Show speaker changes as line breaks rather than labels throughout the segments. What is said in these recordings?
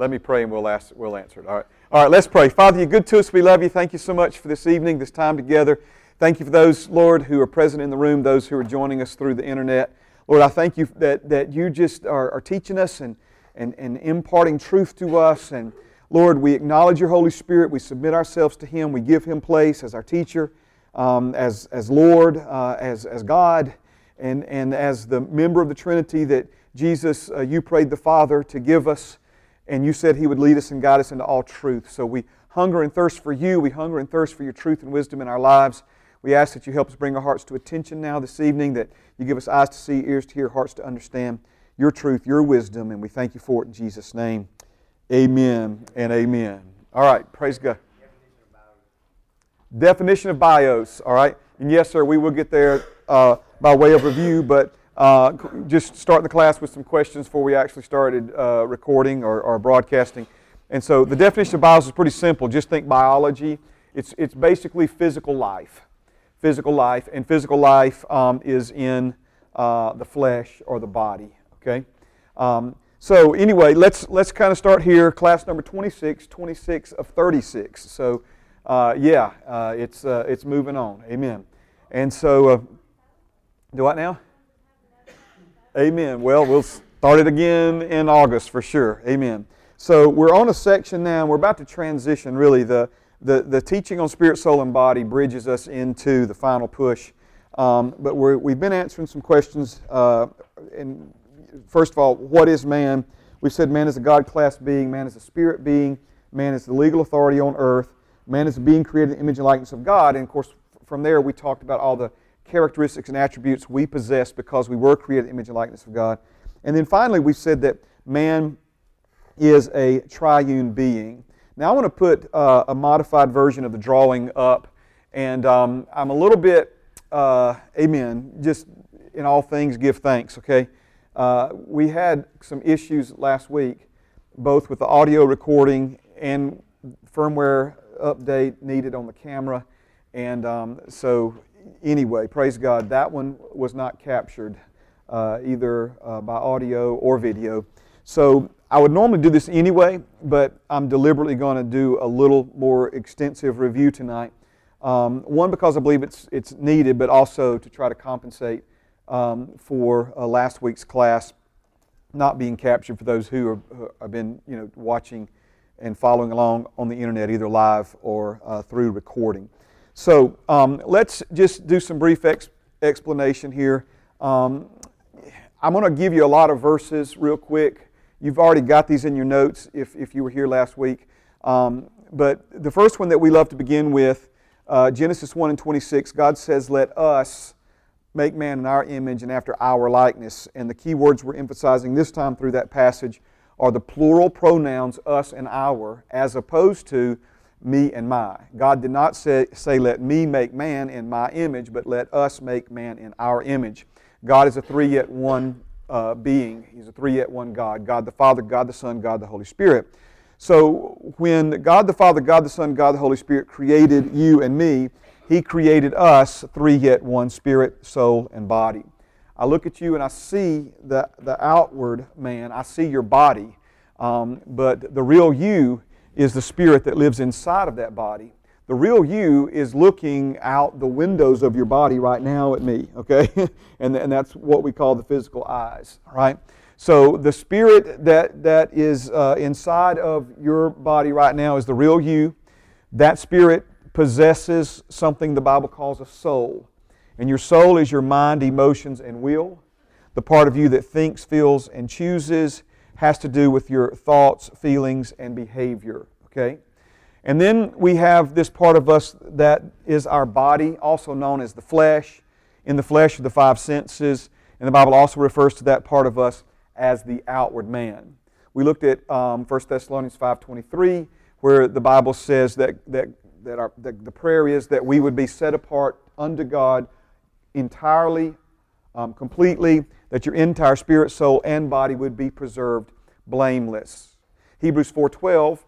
Let me pray and we'll, ask, we'll answer it. All right. All right, let's pray. Father, you're good to us. We love you. Thank you so much for this evening, this time together. Thank you for those, Lord, who are present in the room, those who are joining us through the internet. Lord, I thank you that, that you just are, are teaching us and, and, and imparting truth to us. And Lord, we acknowledge your Holy Spirit. We submit ourselves to Him. We give Him place as our teacher, um, as, as Lord, uh, as, as God, and, and as the member of the Trinity that Jesus, uh, you prayed the Father to give us and you said He would lead us and guide us into all truth. So we hunger and thirst for you. We hunger and thirst for your truth and wisdom in our lives. We ask that you help us bring our hearts to attention now this evening, that you give us eyes to see, ears to hear, hearts to understand your truth, your wisdom, and we thank you for it in Jesus' name. Amen and amen. All right, praise God. Definition of bios, all right? And yes, sir, we will get there uh, by way of review, but uh, just starting the class with some questions before we actually started uh, recording or, or, broadcasting. And so the definition of bios is pretty simple. Just think biology. It's, it's basically physical life. Physical life. And physical life um, is in uh, the flesh or the body. Okay? Um, so anyway, let's, let's kind of start here. Class number 26, 26 of 36. So uh, yeah, uh, it's, it's moving on. Amen. And so, do what now? Amen. Well, we'll start it again in August for sure. Amen. So we're on a section now, we're about to transition really. The, the, the teaching on spirit, soul, and body bridges us into the final push. Um, but we have been answering some questions. Uh, and first of all, what is man? We've said man is a God class being, man is a spirit being, man is the legal authority on earth, man is a being created in the image and likeness of God. And of course, from there we talked about all the characteristics and attributes we possess because we were created in the image and likeness of God. And then finally, we said that man is a triune being. Now, I want to put uh, a modified version of the drawing up, and um, I'm a little bit, uh, amen, just in all things give thanks, okay? Uh, we had some issues last week, both with the audio recording and firmware update needed on the camera. And um, so anyway, praise God, that one was not captured uh, either uh, by audio or video. So I would normally do this anyway, but I'm deliberately going to do a little more extensive review tonight. Um, one, because I believe it's, it's needed, but also to try to compensate um, for uh, last week's class not being captured for those who, who have been you know, watching and following along on the internet, either live or uh, through recording. So um, let's just do some brief ex- explanation here. Um, I'm going to give you a lot of verses real quick. You've already got these in your notes if, if you were here last week. Um, but the first one that we love to begin with, uh, Genesis 1 and 26, God says, Let us make man in our image and after our likeness. And the key words we're emphasizing this time through that passage are the plural pronouns us and our, as opposed to me and my. God did not say, say, let me make man in my image, but let us make man in our image. God is a three yet one uh, being. He's a three yet one God God the Father, God the Son, God the Holy Spirit. So when God the Father, God the Son, God the Holy Spirit created you and me, He created us three yet one spirit, soul, and body. I look at you and I see the, the outward man, I see your body, um, but the real you is the spirit that lives inside of that body. The real you is looking out the windows of your body right now at me, okay? and, and that's what we call the physical eyes, right? So the spirit that, that is uh, inside of your body right now is the real you. That spirit possesses something the Bible calls a soul. And your soul is your mind, emotions, and will. The part of you that thinks, feels, and chooses has to do with your thoughts, feelings, and behavior. Okay? And then we have this part of us that is our body, also known as the flesh. In the flesh are the five senses, and the Bible also refers to that part of us as the outward man. We looked at um, 1 Thessalonians 5.23, where the Bible says that, that, that, our, that the prayer is that we would be set apart unto God entirely, um, completely, that your entire spirit, soul, and body would be preserved blameless. Hebrews 4.12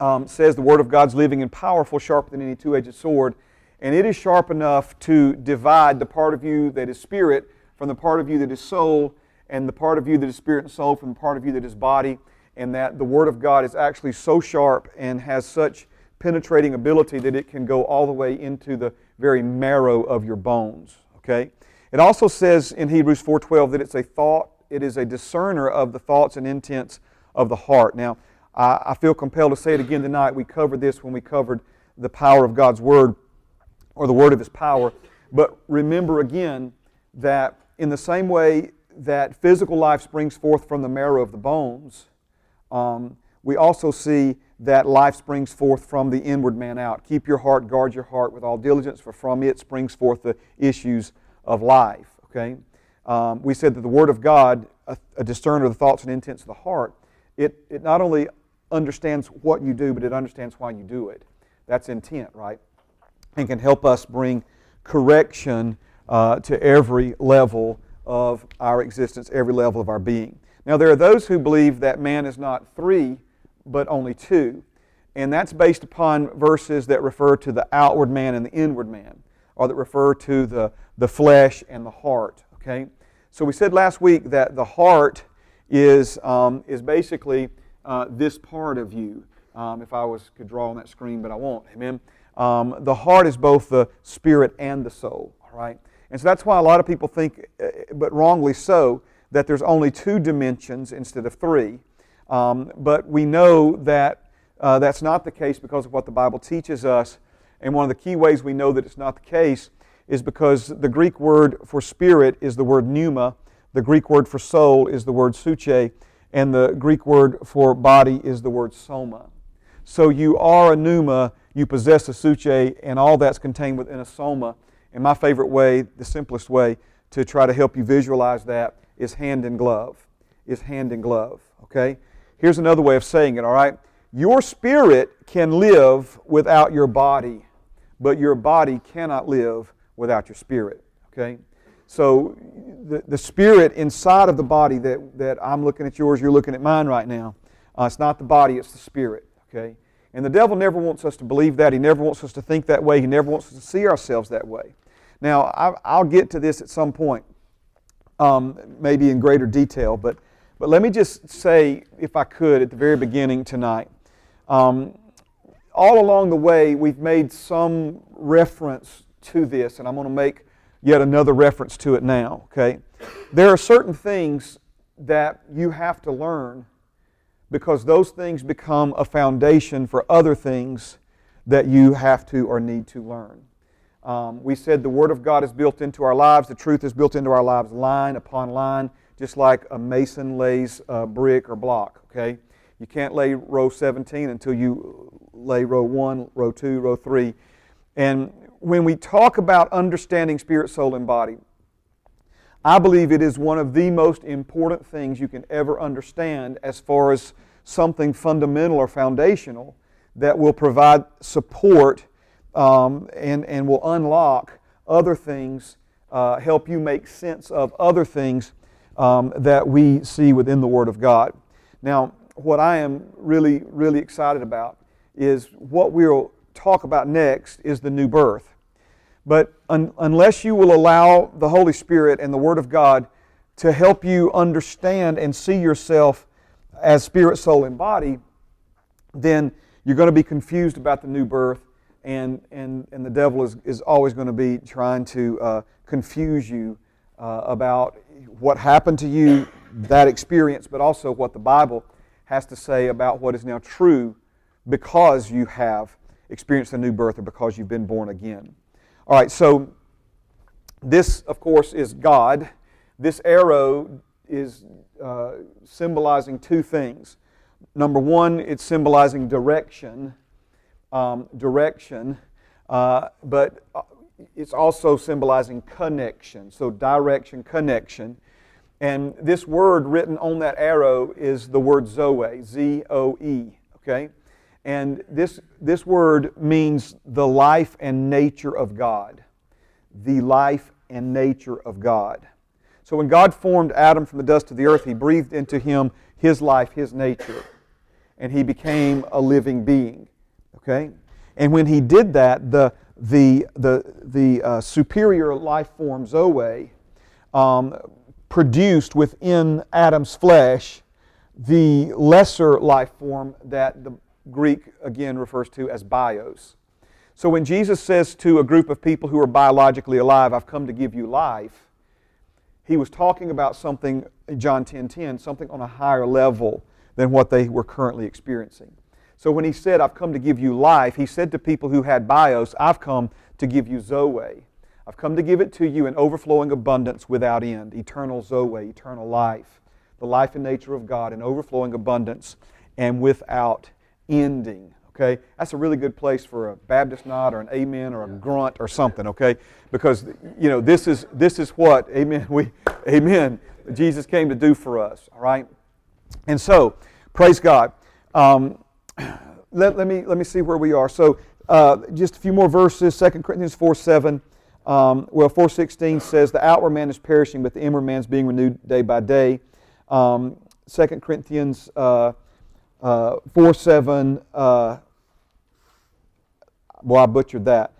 um, says the Word of God's living and powerful, sharper than any two-edged sword, and it is sharp enough to divide the part of you that is spirit from the part of you that is soul, and the part of you that is spirit and soul from the part of you that is body. and that the Word of God is actually so sharp and has such penetrating ability that it can go all the way into the very marrow of your bones. Okay? It also says in Hebrews 4:12 that it's a thought, it is a discerner of the thoughts and intents of the heart. Now, I, feel compelled to say it again tonight. We covered this when we covered the power of God's Word or the Word of His power. But remember again that in the same way that physical life springs forth from the marrow of the bones, um, we also see that life springs forth from the inward man out. Keep your heart, guard your heart with all diligence, for from it springs forth the issues of life. Okay? Um, we said that the Word of God, a, a discerner of the thoughts and intents of the heart, it, it not only understands what you do, but it understands why you do it. That's intent, right? And can help us bring correction uh, to every level of our existence, every level of our being. Now, there are those who believe that man is not three, but only two. And that's based upon verses that refer to the outward man and the inward man, or that refer to the, the flesh and the heart. Okay? So we said last week that the heart is, um, is basically uh, this part of you. Um, if I was could draw on that screen, but I won't. Amen. Um, the heart is both the spirit and the soul. All right. And so that's why a lot of people think, uh, but wrongly so, that there's only two dimensions instead of three. Um, but we know that uh, that's not the case because of what the Bible teaches us. And one of the key ways we know that it's not the case is because the Greek word for spirit is the word pneuma, the Greek word for soul is the word psuche, and the Greek word for body is the word soma. So you are a pneuma, you possess a psuche, and all that's contained within a soma. And my favorite way, the simplest way to try to help you visualize that is hand in glove. Is hand in glove. Okay? Here's another way of saying it, all right? Your spirit can live without your body, but your body cannot live without your spirit. Okay? So the, the spirit inside of the body that, that I'm looking at yours, you're looking at mine right now, uh, it's not the body, it's the spirit. Okay? And the devil never wants us to believe that. He never wants us to think that way. He never wants us to see ourselves that way. Now, I, will get to this at some point, um, maybe in greater detail, but, but let me just say, if I could, at the very beginning tonight, um, all along the way, we've made some reference to this, and I'm going to make yet another reference to it now, okay? There are certain things that you have to learn because those things become a foundation for other things that you have to or need to learn. Um, we said the Word of God is built into our lives, the truth is built into our lives line upon line, just like a mason lays a brick or block, okay? You can't lay row 17 until you lay row 1, row 2, row 3. And when we talk about understanding spirit, soul, and body, I believe it is one of the most important things you can ever understand as far as something fundamental or foundational that will provide support um, and, and will unlock other things, uh, help you make sense of other things um, that we see within the Word of God. Now, what I am really, really excited about is what we'll talk about next is the new birth. But un- unless you will allow the Holy Spirit and the Word of God to help you understand and see yourself as spirit, soul, and body, then you're going to be confused about the new birth, and, and, and the devil is, is always going to be trying to uh, confuse you uh, about what happened to you, that experience, but also what the Bible has to say about what is now true because you have experienced a new birth or because you've been born again. All right, so this, of course, is God. This arrow is uh, symbolizing two things. Number one, it's symbolizing direction, um, direction, uh, but uh, it's also symbolizing connection. So, direction, connection. And this word written on that arrow is the word Zoe, Z O E, okay? And this, this word means the life and nature of God. The life and nature of God. So when God formed Adam from the dust of the earth, He breathed into him His life, His nature, and he became a living being. Okay? And when He did that, the, the, the, the uh, superior life form, Zoe, um, produced within Adam's flesh the lesser life form that the Greek again refers to as bios. So when Jesus says to a group of people who are biologically alive, I've come to give you life, he was talking about something in John 10:10, 10, 10, something on a higher level than what they were currently experiencing. So when he said, I've come to give you life, he said to people who had bios, I've come to give you Zoe. I've come to give it to you in overflowing abundance without end, eternal Zoe, eternal life, the life and nature of God in overflowing abundance and without ending. Okay? That's a really good place for a Baptist nod or an amen or a grunt or something, okay? Because you know, this is this is what, amen, we amen, Jesus came to do for us, all right? And so, praise God. Um, let, let, me, let me see where we are. So, uh, just a few more verses 2 Corinthians 4 7. Um, well, 416 says, The outward man is perishing, but the inward man is being renewed day by day. Um, 2 Corinthians uh, uh, 4 7, uh, well, I butchered that.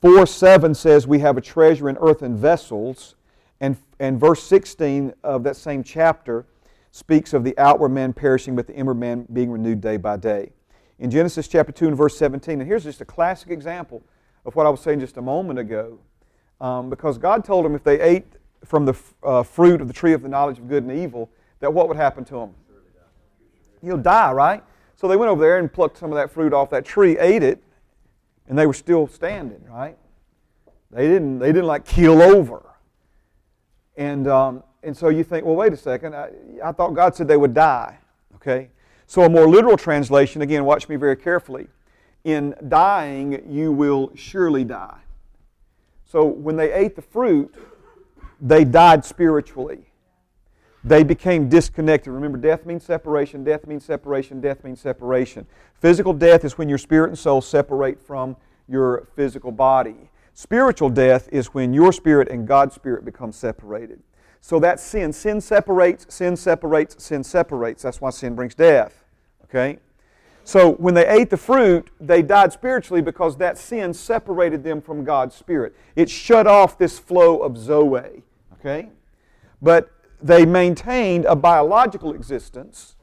4 7 says, We have a treasure in earthen vessels. And, and verse 16 of that same chapter speaks of the outward man perishing, but the inward man being renewed day by day. In Genesis chapter 2 and verse 17, and here's just a classic example of what I was saying just a moment ago. Um, because God told them if they ate from the uh, fruit of the tree of the knowledge of good and evil, that what would happen to them? You'll die, right? So they went over there and plucked some of that fruit off that tree, ate it, and they were still standing, right? They didn't, they didn't like keel over. And, um, and so you think, well, wait a second. I, I thought God said they would die. Okay? So a more literal translation, again, watch me very carefully. In dying, you will surely die. So when they ate the fruit, they died spiritually. They became disconnected. Remember, death means separation, death means separation, death means separation. Physical death is when your spirit and soul separate from your physical body. Spiritual death is when your spirit and God's spirit become separated. So that's sin. Sin separates, sin separates, sin separates. That's why sin brings death. Okay? So when they ate the fruit, they died spiritually because that sin separated them from God's spirit. It shut off this flow of Zoe. Okay? But they maintained a biological existence,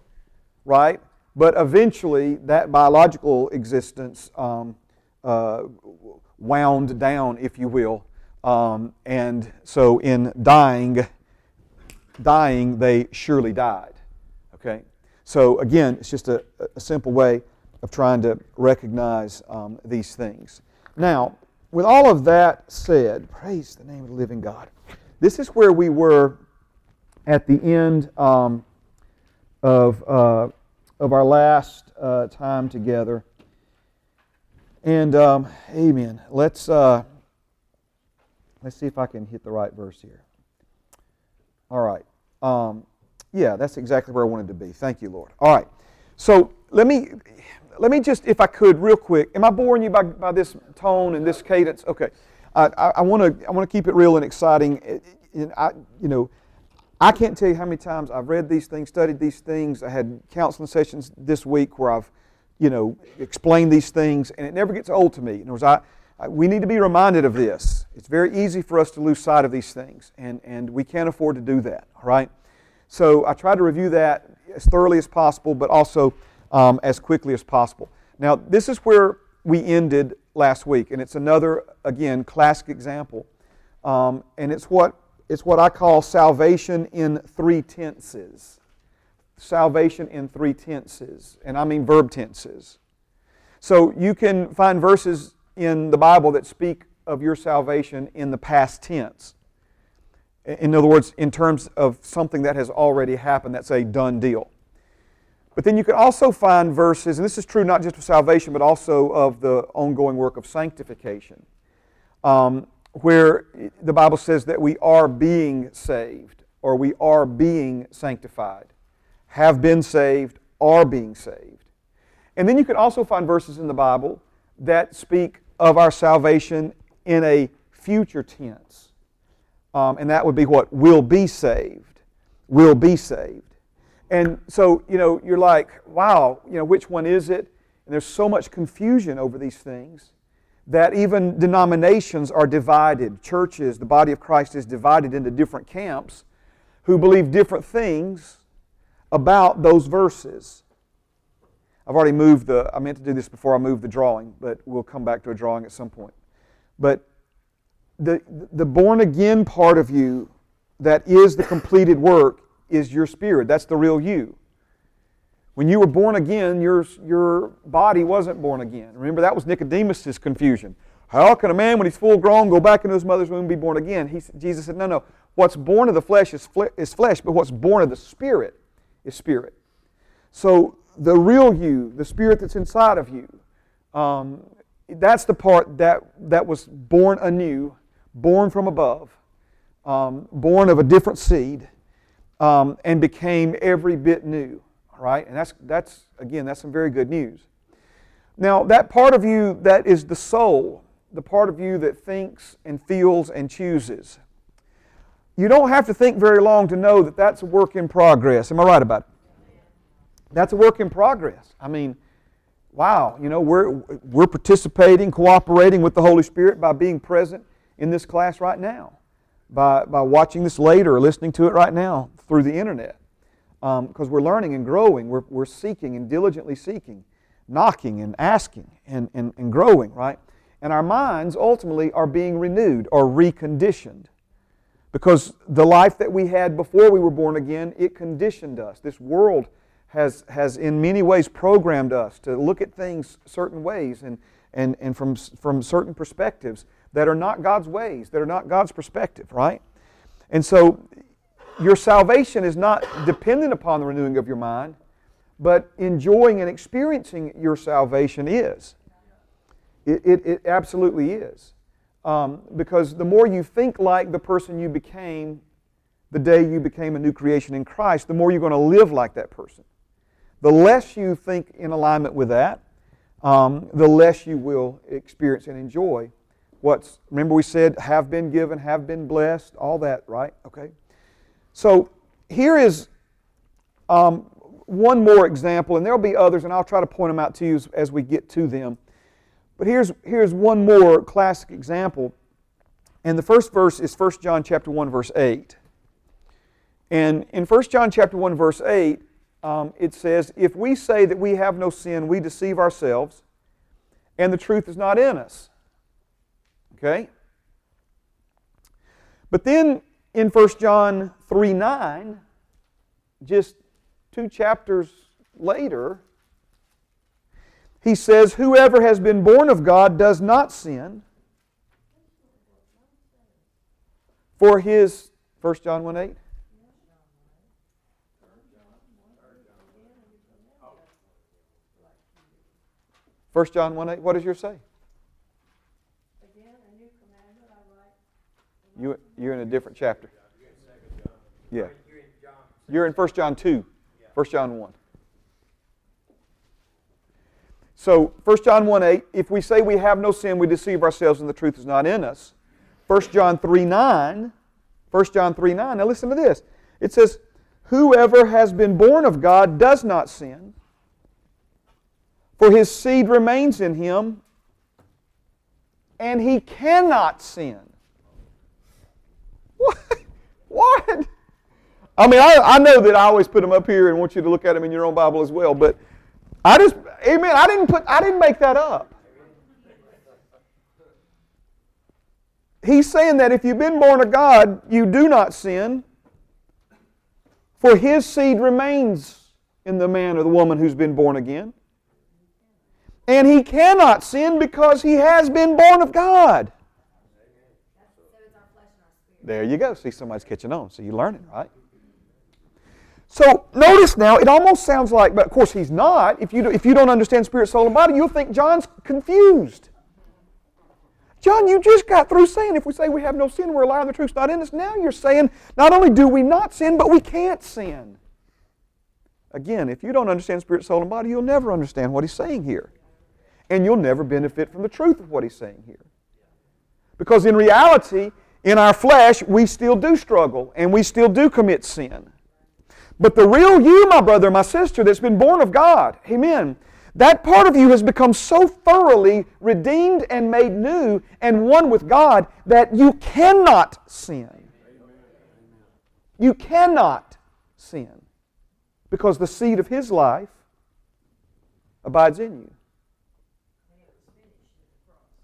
right? But eventually, that biological existence um, uh, wound down, if you will. Um, and so in dying, dying, they surely died. Okay? So again, it's just a, a simple way of trying to recognize um, these things. Now, with all of that said, praise the name of the living God. This is where we were at the end um, of, uh, of our last uh, time together. And um, amen. Let's uh, let's see if I can hit the right verse here. All right. Um, yeah, that's exactly where I wanted to be. Thank you, Lord. All right. So let me let me just, if I could, real quick. Am I boring you by, by this tone and this cadence? Okay. I want to I want to keep it real and exciting. I, you know, I can't tell you how many times I've read these things, studied these things. I had counseling sessions this week where I've you know, explained these things, and it never gets old to me. In other words, I, I, we need to be reminded of this. It's very easy for us to lose sight of these things, and, and we can't afford to do that, all right? So I try to review that as thoroughly as possible, but also um, as quickly as possible. Now, this is where we ended last week, and it's another, again, classic example. Um, and it's what, it's what I call salvation in three tenses salvation in three tenses, and I mean verb tenses. So you can find verses in the Bible that speak of your salvation in the past tense. In other words, in terms of something that has already happened, that's a done deal. But then you can also find verses, and this is true not just of salvation, but also of the ongoing work of sanctification, um, where the Bible says that we are being saved or we are being sanctified have been saved, are being saved. And then you can also find verses in the Bible that speak of our salvation in a future tense. Um, and that would be what? Will be saved. Will be saved. And so, you know, you're like, wow, you know, which one is it? And there's so much confusion over these things that even denominations are divided. Churches, the body of Christ is divided into different camps who believe different things about those verses. I've already moved the, I meant to do this before I moved the drawing, but we'll come back to a drawing at some point. But the, the born again part of you that is the completed work is your spirit. That's the real you. When you were born again, your, your body wasn't born again. Remember, that was Nicodemus' confusion. How can a man, when he's full grown, go back into his mother's womb and be born again? He, Jesus said, No, no. What's born of the flesh is, fle- is flesh, but what's born of the spirit is spirit. So the real you, the spirit that's inside of you, um, that's the part that, that was born anew, born from above, um, born of a different seed, um, and became every bit new. Right? And that's, that's, again, that's some very good news. Now, that part of you that is the soul, the part of you that thinks and feels and chooses. You don't have to think very long to know that that's a work in progress. Am I right about it? That's a work in progress. I mean, wow, you know, we're, we're participating, cooperating with the Holy Spirit by being present in this class right now, by, by watching this later or listening to it right now through the internet. Because um, we're learning and growing, we're, we're seeking and diligently seeking, knocking and asking and, and, and growing, right? and our minds ultimately are being renewed or reconditioned. Because the life that we had before we were born again, it conditioned us. This world has, has in many ways programmed us to look at things certain ways and, and, and from, from certain perspectives that are not God's ways, that are not God's perspective, right? And so your salvation is not dependent upon the renewing of your mind, but enjoying and experiencing your salvation is. It, it, it absolutely is. Um, because the more you think like the person you became the day you became a new creation in Christ, the more you're going to live like that person. The less you think in alignment with that, um, the less you will experience and enjoy what's, remember we said, have been given, have been blessed, all that, right? Okay. So here is um, one more example, and there'll be others, and I'll try to point them out to you as, as we get to them. But here's, here's one more classic example. And the first verse is 1 John chapter 1, verse 8. And in 1 John chapter 1, verse 8, um, it says, If we say that we have no sin, we deceive ourselves, and the truth is not in us. Okay? But then in 1 John 3 9, just two chapters later, he says, Whoever has been born of God does not sin. For his, 1 John 1 8. First John 1 8, what does your say? You, you're in a different chapter. Yeah. You're in 1 John 2, 1 John 1. So 1 John 1 8, if we say we have no sin, we deceive ourselves and the truth is not in us. 1 John 3 9, 1 John 3 9, now listen to this. It says, Whoever has been born of God does not sin, for his seed remains in him, and he cannot sin. What? What? I mean, I, I know that I always put them up here and want you to look at them in your own Bible as well, but I just, amen, I didn't put, I didn't make that up. He's saying that if you've been born of God, you do not sin, for his seed remains in the man or the woman who's been born again. And he cannot sin because he has been born of God. There you go. See, somebody's catching on. So you're learning, right? So notice now, it almost sounds like, but of course he's not. If you, if you don't understand spirit, soul, and body, you'll think John's confused. John, you just got through saying if we say we have no sin, we're allowing the truth's not in us. Now you're saying not only do we not sin, but we can't sin. Again, if you don't understand spirit, soul, and body, you'll never understand what he's saying here. And you'll never benefit from the truth of what he's saying here. Because in reality, in our flesh, we still do struggle and we still do commit sin. But the real you, my brother, my sister, that's been born of God, amen, that part of you has become so thoroughly redeemed and made new and one with God that you cannot sin. You cannot sin. because the seed of his life abides in you.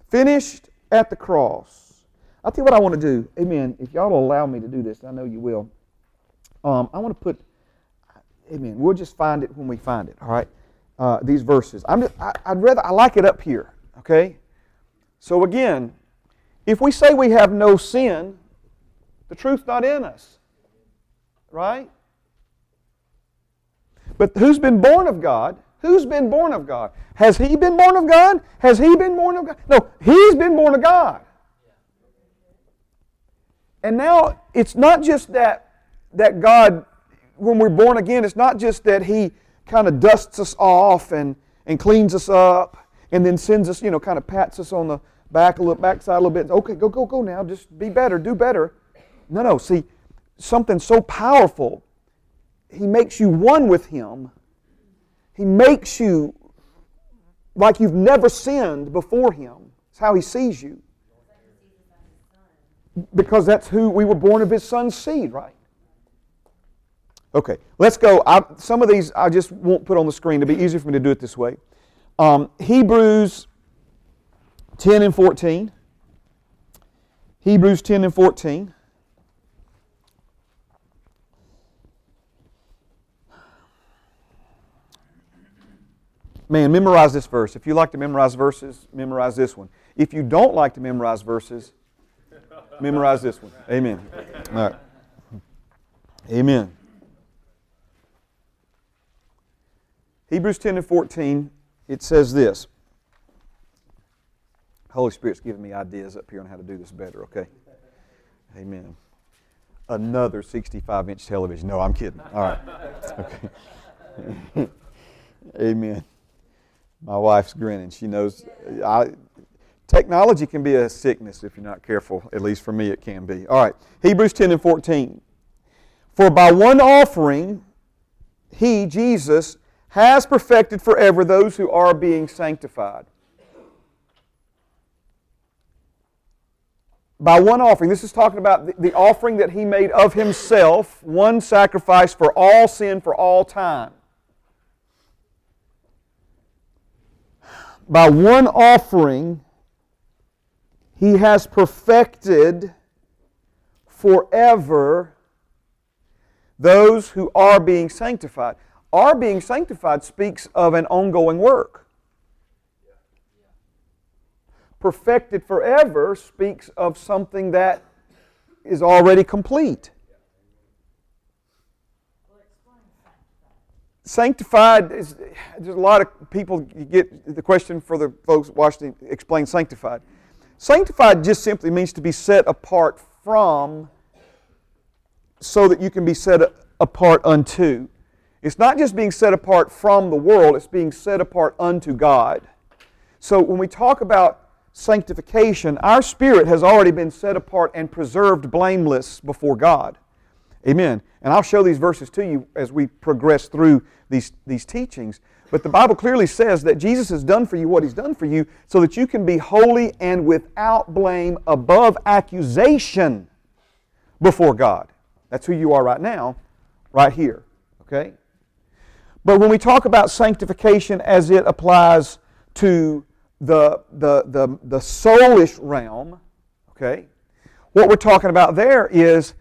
Finished at the cross. I'll tell you what I want to do. Amen. If y'all will allow me to do this, I know you will. Um, I want to put, amen, we'll just find it when we find it, all right? Uh, these verses. I'm just, I, I'd rather, I like it up here, okay? So again, if we say we have no sin, the truth's not in us, right? But who's been born of God? Who's been born of God? Has he been born of God? Has he been born of God? No, he's been born of God. And now it's not just that that God, when we're born again, it's not just that he kind of dusts us off and, and cleans us up and then sends us, you know, kind of pats us on the back a little backside a little bit. Okay, go, go, go now. Just be better, do better. No, no. See, something so powerful. He makes you one with Him. He makes you like you've never sinned before Him. It's how He sees you. Because that's who we were born of His Son's seed, right? Okay, let's go. I, some of these I just won't put on the screen. It'll be easier for me to do it this way. Um, Hebrews 10 and 14. Hebrews 10 and 14. Man, memorize this verse. If you like to memorize verses, memorize this one. If you don't like to memorize verses, memorize this one. Amen. All right. Amen. Hebrews 10 and 14, it says this. Holy Spirit's giving me ideas up here on how to do this better, okay? Amen. Another 65 inch television. No, I'm kidding. All right. Okay. Amen. My wife's grinning. She knows I, technology can be a sickness if you're not careful. At least for me, it can be. All right. Hebrews 10 and 14. For by one offering, he, Jesus, has perfected forever those who are being sanctified. By one offering, this is talking about the offering that he made of himself, one sacrifice for all sin for all time. By one offering, he has perfected forever those who are being sanctified. Our being sanctified speaks of an ongoing work. Perfected forever speaks of something that is already complete. Sanctified is there's a lot of people get the question for the folks watching explain sanctified. Sanctified just simply means to be set apart from so that you can be set apart unto. It's not just being set apart from the world, it's being set apart unto God. So when we talk about sanctification, our spirit has already been set apart and preserved blameless before God. Amen. And I'll show these verses to you as we progress through these, these teachings. But the Bible clearly says that Jesus has done for you what He's done for you so that you can be holy and without blame, above accusation before God. That's who you are right now, right here. Okay? But when we talk about sanctification as it applies to the, the, the, the soulish realm, okay, what we're talking about there is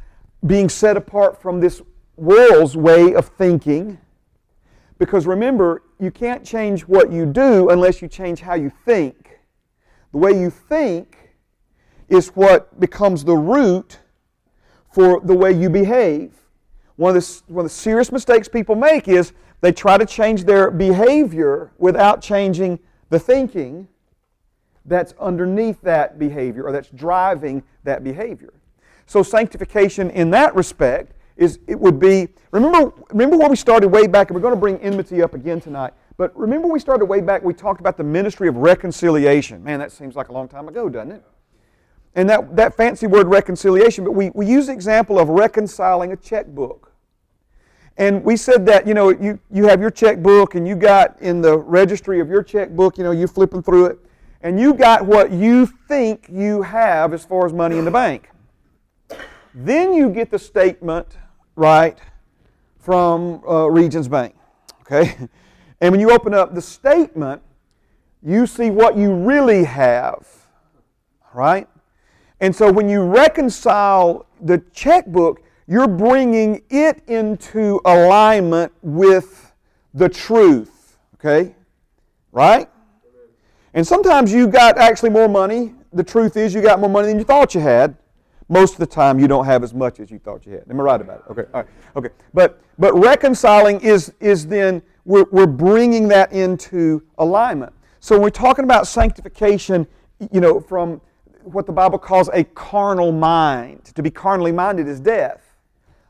being set apart from this world's way of thinking. Because remember, you can't change what you do unless you change how you think. The way you think is what becomes the root for the way you behave. One of the, one of the serious mistakes people make is they try to change their behavior without changing the thinking that's underneath that behavior or that's driving that behavior. So sanctification in that respect is it would be remember remember where we started way back and we're going to bring enmity up again tonight. But remember we started way back we talked about the ministry of reconciliation. Man, that seems like a long time ago, doesn't it? And that, that fancy word reconciliation, but we, we use the example of reconciling a checkbook. And we said that, you know, you, you have your checkbook and you got in the registry of your checkbook, you know, you're flipping through it, and you got what you think you have as far as money in the bank. Then you get the statement, right, from uh, Regions Bank. Okay? And when you open up the statement, you see what you really have. Right? And so when you reconcile the checkbook, you're bringing it into alignment with the truth. Okay? Right? And sometimes you got actually more money. The truth is you got more money than you thought you had. Most of the time you don't have as much as you thought you had. Am I right about it? Okay. All right. Okay. But but reconciling is is then we're, we're bringing that into alignment. So when we're talking about sanctification, you know, from what the Bible calls a carnal mind. To be carnally minded is death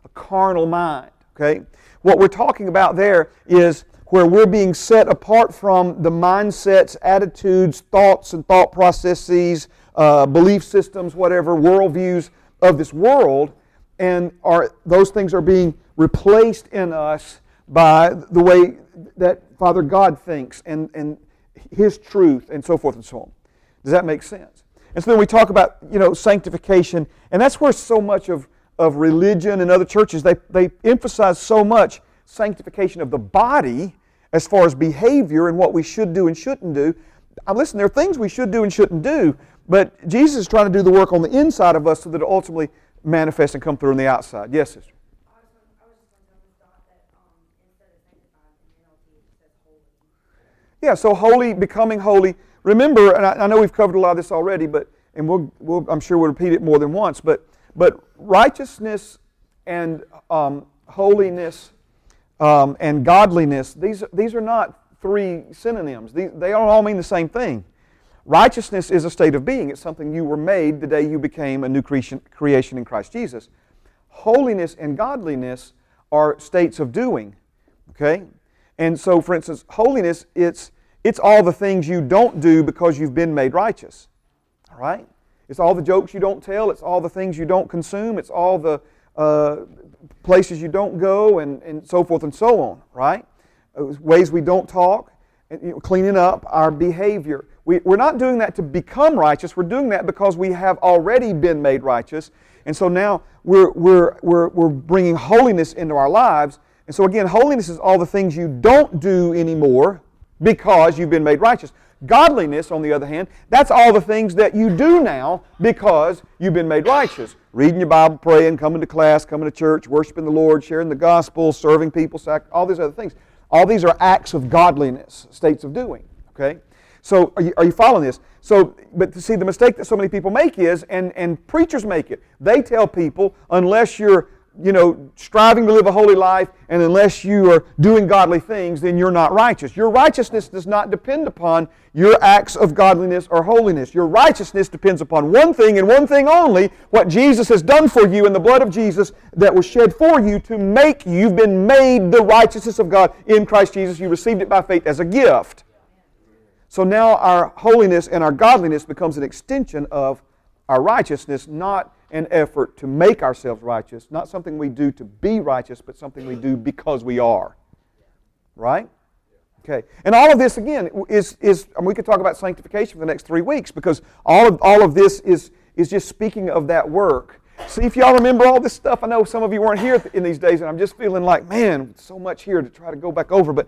carnal mind. Okay? What we're talking about there is where we're being set apart from the mindsets, attitudes, thoughts, and thought processes, uh, belief systems, whatever, worldviews of this world, and are, those things are being replaced in us by the way that Father God thinks and, and His truth and so forth and so on. Does that make sense? And so then we talk about, you know, sanctification, and that's where so much of of religion and other churches, they, they emphasize so much sanctification of the body as far as behavior and what we should do and shouldn't do. Uh, listen, there are things we should do and shouldn't do, but Jesus is trying to do the work on the inside of us so that it ultimately manifests and come through on the outside. Yes, sister. Yeah, so holy, becoming holy. Remember, and I, I, know we've covered a lot of this already, but and we'll, we'll I'm sure we'll repeat it more than once, but but righteousness and um, holiness um, and godliness, these, these are not three synonyms. They don't all mean the same thing. Righteousness is a state of being. It's something you were made the day you became a new creation, creation in Christ Jesus. Holiness and godliness are states of doing. Okay? And so, for instance, holiness, it's, it's all the things you don't do because you've been made righteous. All right? It's all the jokes you don't tell. It's all the things you don't consume. It's all the uh, places you don't go and, and so forth and so on, right? Uh, ways we don't talk, and, you know, cleaning up our behavior. We, we're not doing that to become righteous. We're doing that because we have already been made righteous. And so now we're, we're, we're, we're bringing holiness into our lives. And so again, holiness is all the things you don't do anymore because you've been made righteous. Godliness, on the other hand, that's all the things that you do now because you've been made righteous. Reading your Bible, praying, coming to class, coming to church, worshiping the Lord, sharing the gospel, serving people, all these other things. All these are acts of godliness, states of doing. Okay? So are you, are you following this? So, but see the mistake that so many people make is, and, and preachers make it, they tell people, unless you're you know, striving to live a holy life, and unless you are doing godly things, then you're not righteous. Your righteousness does not depend upon your acts of godliness or holiness. Your righteousness depends upon one thing and one thing only what Jesus has done for you in the blood of Jesus that was shed for you to make you. You've been made the righteousness of God in Christ Jesus. You received it by faith as a gift. So now our holiness and our godliness becomes an extension of our righteousness, not an effort to make ourselves righteous, not something we do to be righteous, but something we do because we are. Right? Okay. And all of this, again, is, is we could talk about sanctification for the next three weeks because all of, all of this is, is just speaking of that work. See if y'all remember all this stuff. I know some of you weren't here in these days, and I'm just feeling like, man, so much here to try to go back over. But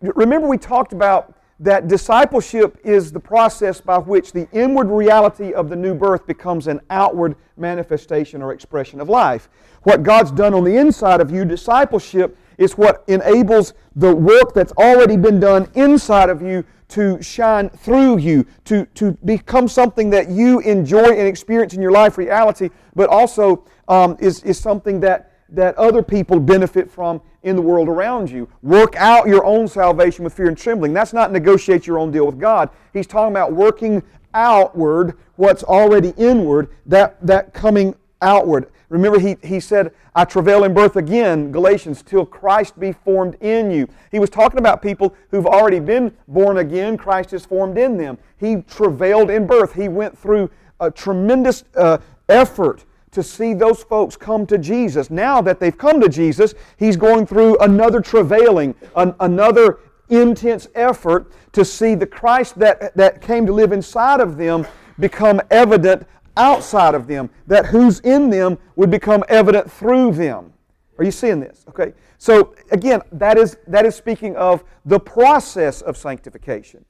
remember, we talked about that discipleship is the process by which the inward reality of the new birth becomes an outward manifestation or expression of life. What God's done on the inside of you, discipleship, is what enables the work that's already been done inside of you to shine through you, to, to become something that you enjoy and experience in your life reality, but also um, is, is something that that other people benefit from in the world around you. Work out your own salvation with fear and trembling. That's not negotiate your own deal with God. He's talking about working outward what's already inward, that, that coming outward. Remember, he, he said, I travail in birth again, Galatians, till Christ be formed in you. He was talking about people who've already been born again. Christ is formed in them. He travailed in birth. He went through a tremendous uh, effort to see those folks come to Jesus. Now that they've come to Jesus, he's going through another travailing, an, another intense effort to see the Christ that, that came to live inside of them become evident outside of them, that who's in them would become evident through them. Are you seeing this? Okay. So again, that is that is speaking of the process of sanctification.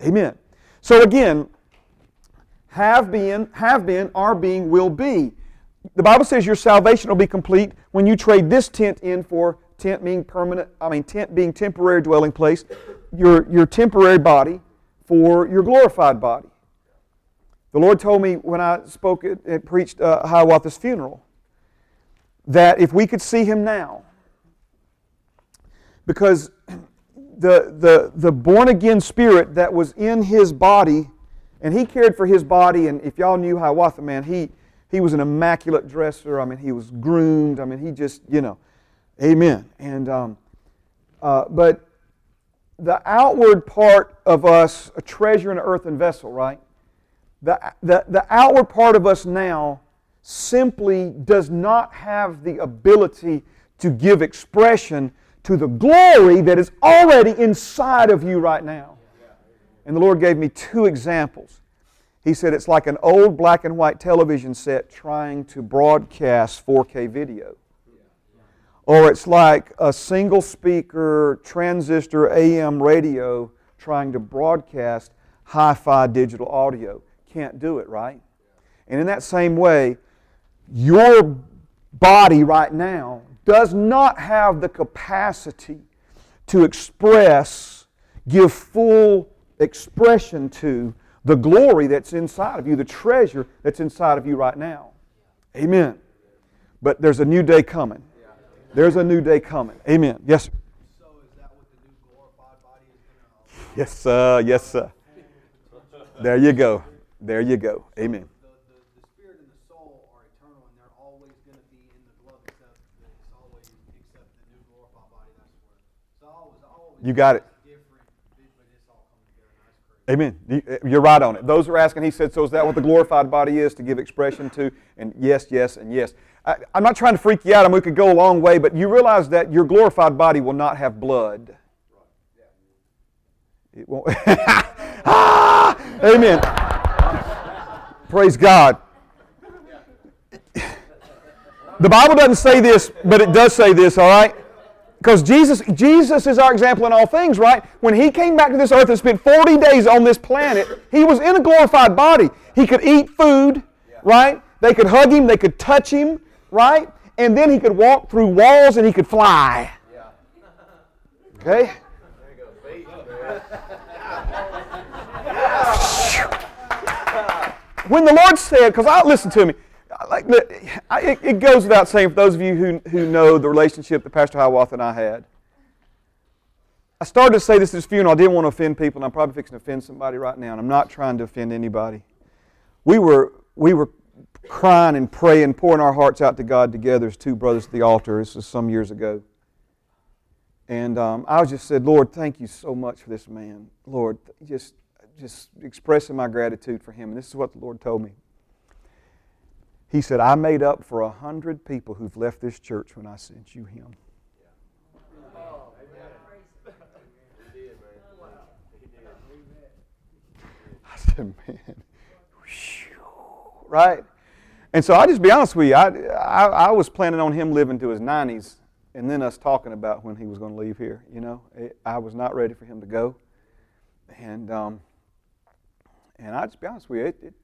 Amen. So again, have been, have been, are being, will be. The Bible says your salvation will be complete when you trade this tent in for tent being permanent, I mean tent being temporary dwelling place, your, your temporary body for your glorified body. The Lord told me when I spoke and preached uh, Hiawatha's funeral that if we could see him now, because the, the, the born again spirit that was in his body, and he cared for his body, and if y'all knew Hiawatha, man, he, he was an immaculate dresser. I mean, he was groomed. I mean, he just, you know, amen. And, um, uh, but the outward part of us, a treasure in an earthen vessel, right? The, the, the outward part of us now simply does not have the ability to give expression to the glory that is already inside of you right now. And the Lord gave me two examples. He said it's like an old black and white television set trying to broadcast 4K video. Or it's like a single speaker transistor AM radio trying to broadcast hi fi digital audio. Can't do it, right? And in that same way, your body right now does not have the capacity to express, give full expression to the glory that's inside of you, the treasure that's inside of you right now. Amen. But there's a new day coming. There's a new day coming. Amen. Yes, sir. Yes, sir. Yes, sir. There you go. There you go. Amen. You got it. Amen. Uh, you're right on it. Those are asking, he said, so is that what the glorified body is to give expression to? And yes, yes, and yes. I, am not trying to freak you out. I mean, we could go a long way, but you realize that your glorified body will not have blood. It won't. ah, amen. Praise God. The Bible doesn't say this, but it does say this, all right? Because Jesus, Jesus is our example in all things, right? When he came back to this earth and spent 40 days on this planet, he was in a glorified body. He could eat food, right? They could hug him, they could touch him, right? And then he could walk through walls and he could fly. Okay? When the Lord said, because I listen to me, like it, it goes without saying for those of you who, who know the relationship that Pastor Hiawatha and I had. I started to say this at his funeral. I didn't want to offend people, and I'm probably fixing to offend somebody right now, and I'm not trying to offend anybody. We were, we were crying and praying, pouring our hearts out to God together as two brothers at the altar. This was some years ago. And um, I just said, Lord, thank you so much for this man. Lord, just, just expressing my gratitude for him. And this is what the Lord told me. He said, I made up for a hundred people who've left this church when I sent you him. I said, man, right? And so I just be honest with you, I, I, I, was planning on him living to his 90s and then us talking about when he was going to leave here. You know, it, I was not ready for him to go. And, um, and I just be honest with you, it, it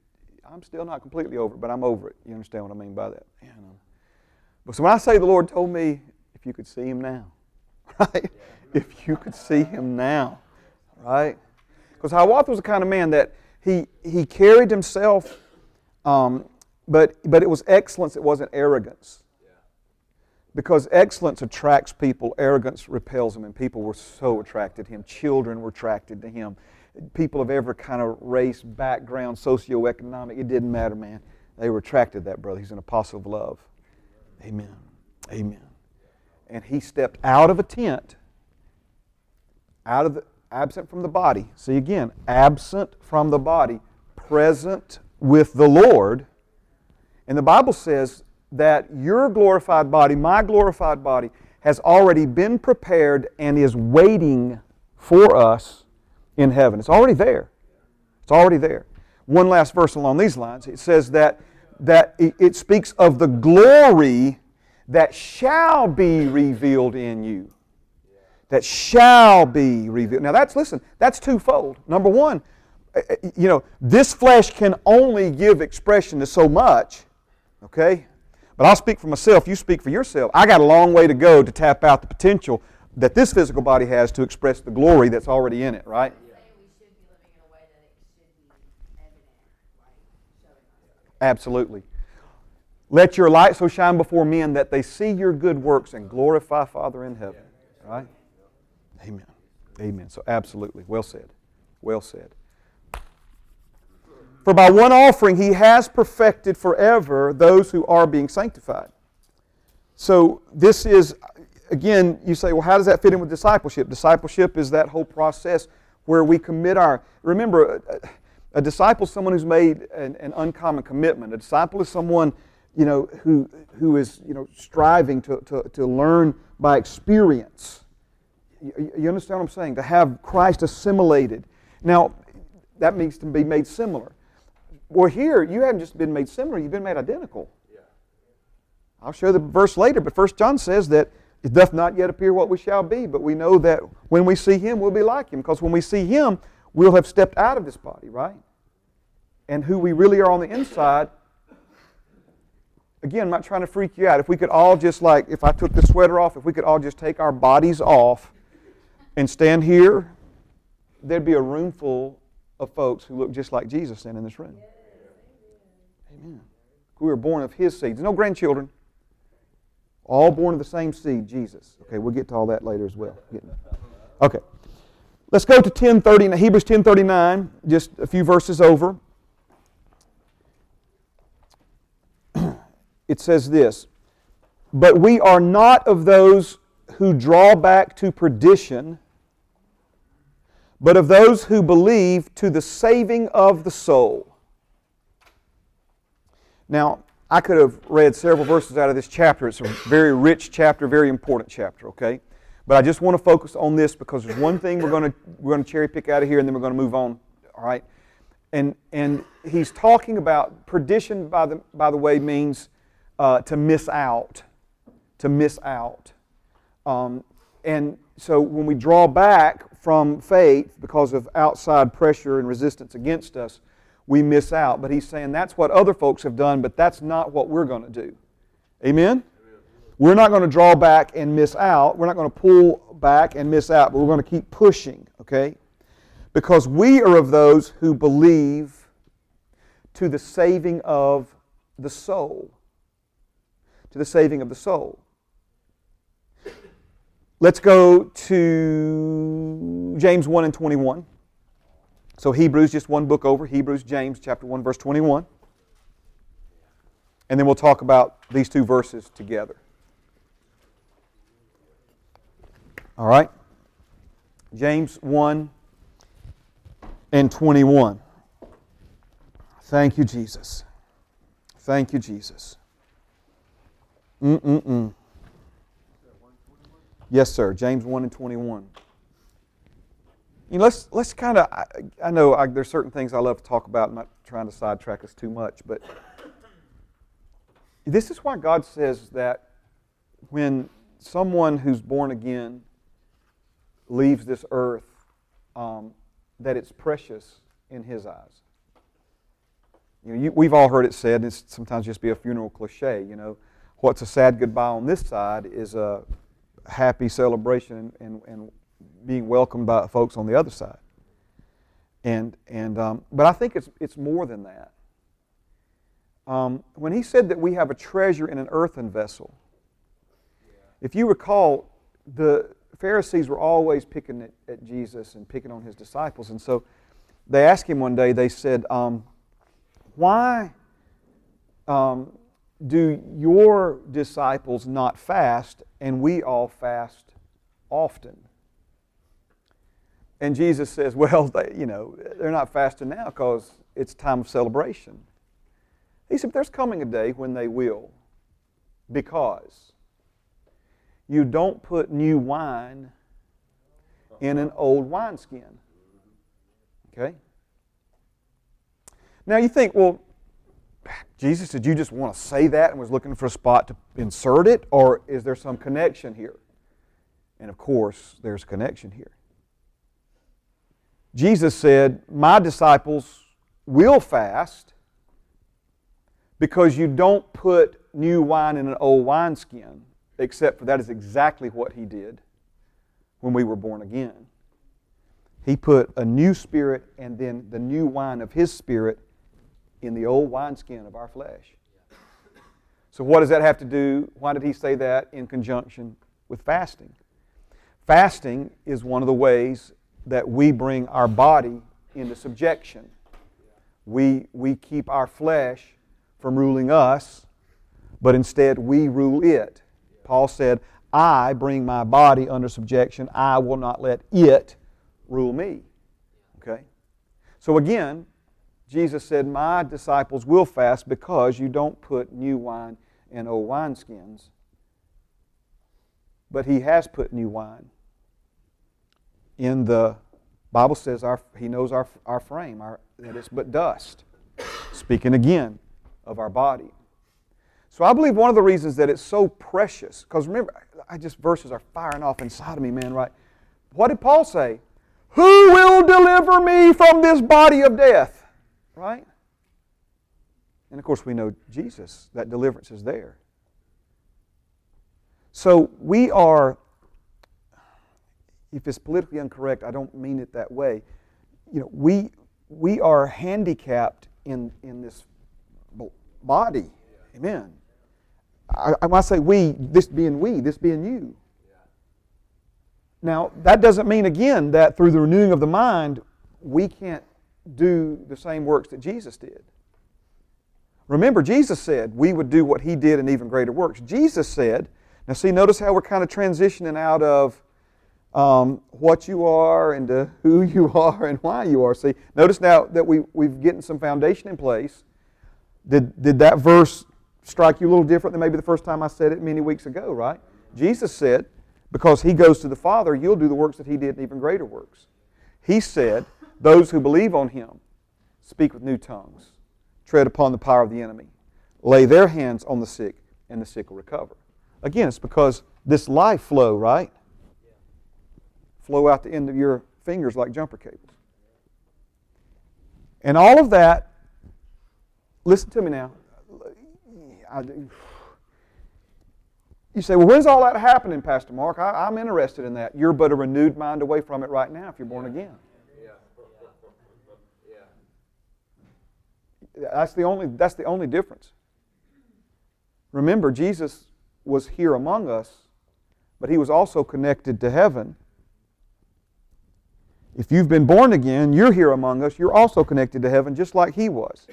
I'm still not completely over it, but I'm over it. You understand what I mean by that? And, um, but so when I say the Lord told me, if you could see him now, right? If you could see him now, right? Because Hiawatha was the kind of man that he, he carried himself, um, but, but it was excellence, it wasn't arrogance. Because excellence attracts people, arrogance repels them, and people were so attracted to him. Children were attracted to him people of every kind of race, background, socioeconomic, it didn't matter, man. They were attracted to that brother. He's an apostle of love. Amen. Amen. And he stepped out of a tent, out of the absent from the body. See again, absent from the body, present with the Lord. And the Bible says that your glorified body, my glorified body, has already been prepared and is waiting for us in heaven. It's already there. It's already there. One last verse along these lines. It says that, that it speaks of the glory that shall be revealed in you. That shall be revealed. Now that's listen, that's twofold. Number one, uh, uh, you know, this flesh can only give expression to so much. Okay? But I'll speak for myself, you speak for yourself. I got a long way to go to tap out the potential that this physical body has to express the glory that's already in it, right? Absolutely. Let your light so shine before men that they see your good works and glorify Father in heaven. Right? Amen. Amen. So, absolutely. Well said. Well said. For by one offering he has perfected forever those who are being sanctified. So, this is, again, you say, well, how does that fit in with discipleship? Discipleship is that whole process where we commit our. Remember, uh, a disciple is someone who's made an, an, uncommon commitment. A disciple is someone, you know, who, who is, you know, striving to, to, to learn by experience. You, you understand what I'm saying? To have Christ assimilated. Now, that means to be made similar. Well, here, you haven't just been made similar, you've been made identical. Yeah. I'll show the verse later, but First John says that it doth not yet appear what we shall be, but we know that when we see him, we'll be like him. Because when we see him, we'll have stepped out of this body, right? And who we really are on the inside. Again, I'm not trying to freak you out. If we could all just, like, if I took the sweater off, if we could all just take our bodies off and stand here, there'd be a room full of folks who look just like Jesus standing in this room. Amen. We were born of His seeds. No grandchildren. All born of the same seed, Jesus. Okay, we'll get to all that later as well. Okay. Let's go to 1030, Hebrews 1039, just a few verses over. It says this, But we are not of those who draw back to perdition, but of those who believe to the saving of the soul. Now, I could have read several verses out of this chapter. It's a very rich chapter, very important chapter, okay? But I just want to focus on this because there's one thing we're going to we're going to cherry pick out of here, and then we're going to move on. All right, and and he's talking about perdition. By the by the way, means uh, to miss out, to miss out, um, and so when we draw back from faith because of outside pressure and resistance against us, we miss out. But he's saying that's what other folks have done, but that's not what we're going to do. Amen. We're not going to draw back and miss out. We're not going to pull back and miss out, but we're going to keep pushing, okay? Because we are of those who believe to the saving of the soul. To the saving of the soul. Let's go to James 1 and 21. So Hebrews, just one book over, Hebrews, James, chapter 1, verse 21. And then we'll talk about these two verses together. All right? James 1 and 21. Thank you, Jesus. Thank you, Jesus. Mm-mm-mm. Yes, sir. James 1 and 21. You know, let's let's kind of. I, I, know I, there's certain things I love to talk about. I'm not trying to sidetrack us too much, but this is why God says that when someone who's born again leaves this earth, um, that it's precious in His eyes. You know, you, we've all heard it said, and sometimes just be a funeral cliche. You know, what's a sad goodbye on this side is a happy celebration and, and, and being welcomed by folks on the other side. And, and, um, but I think it's, it's more than that. Um, when he said that we have a treasure in an earthen vessel, if you recall, the Pharisees were always picking at, at, Jesus and picking on his disciples. And so they asked him one day, they said, um, Why um, do your disciples not fast and we all fast often? And Jesus says, well, they, you know, they're not fasting now because it's time of celebration. He said, there's coming a day when they will because you don't put new wine in an old wineskin. Okay? Now you think, well, Jesus, did you just want to say that and was looking for a spot to insert it, or is there some connection here? And of course, there's a connection here. Jesus said, My disciples will fast because you don't put new wine in an old wineskin, except for that is exactly what he did when we were born again. He put a new spirit and then the new wine of his spirit in the old wineskin of our flesh. So, what does that have to do? Why did he say that in conjunction with fasting? Fasting is one of the ways that we bring our body into subjection. We, we keep our flesh from ruling us, but instead we rule it. Paul said, I bring my body under subjection. I will not let it rule me. Okay? So again, Jesus said, My disciples will fast because you don't put new wine in old wineskins. But he has put new wine in the Bible says our, he knows our, our frame, our, that it's but dust. Speaking again of our body. So I believe one of the reasons that it's so precious, because remember, I just verses are firing off inside of me, man, right? What did Paul say? Who will deliver me from this body of death? Right? And of course, we know Jesus, that deliverance is there. So we are, if it's politically incorrect, I don't mean it that way. You know, we, we are handicapped in, in this body. Amen. I, I say we, this being we, this being you. Now, that doesn't mean, again, that through the renewing of the mind, we can't do the same works that Jesus did. Remember, Jesus said we would do what he did and even greater works. Jesus said, now see, notice how we're kind of transitioning out of um, what you are and to who you are and why you are. See, notice now that we, we've getting some foundation in place. Did, did that verse strike you a little different than maybe the first time I said it many weeks ago, right? Jesus said, because he goes to the Father, you'll do the works that he did and even greater works. He said, those who believe on him speak with new tongues, tread upon the power of the enemy, lay their hands on the sick, and the sick will recover. Again, it's because this life flow, right? Flow out the end of your fingers like jumper cables. And all of that, listen to me now, I, you say, well, when's all that happening, Pastor Mark? I, am interested in that. You're but a renewed mind away from it right now if you're born again. That's the only, that's the only difference. Remember, Jesus was here among us, but he was also connected to heaven. If you've been born again, you're here among us, you're also connected to heaven just like he was.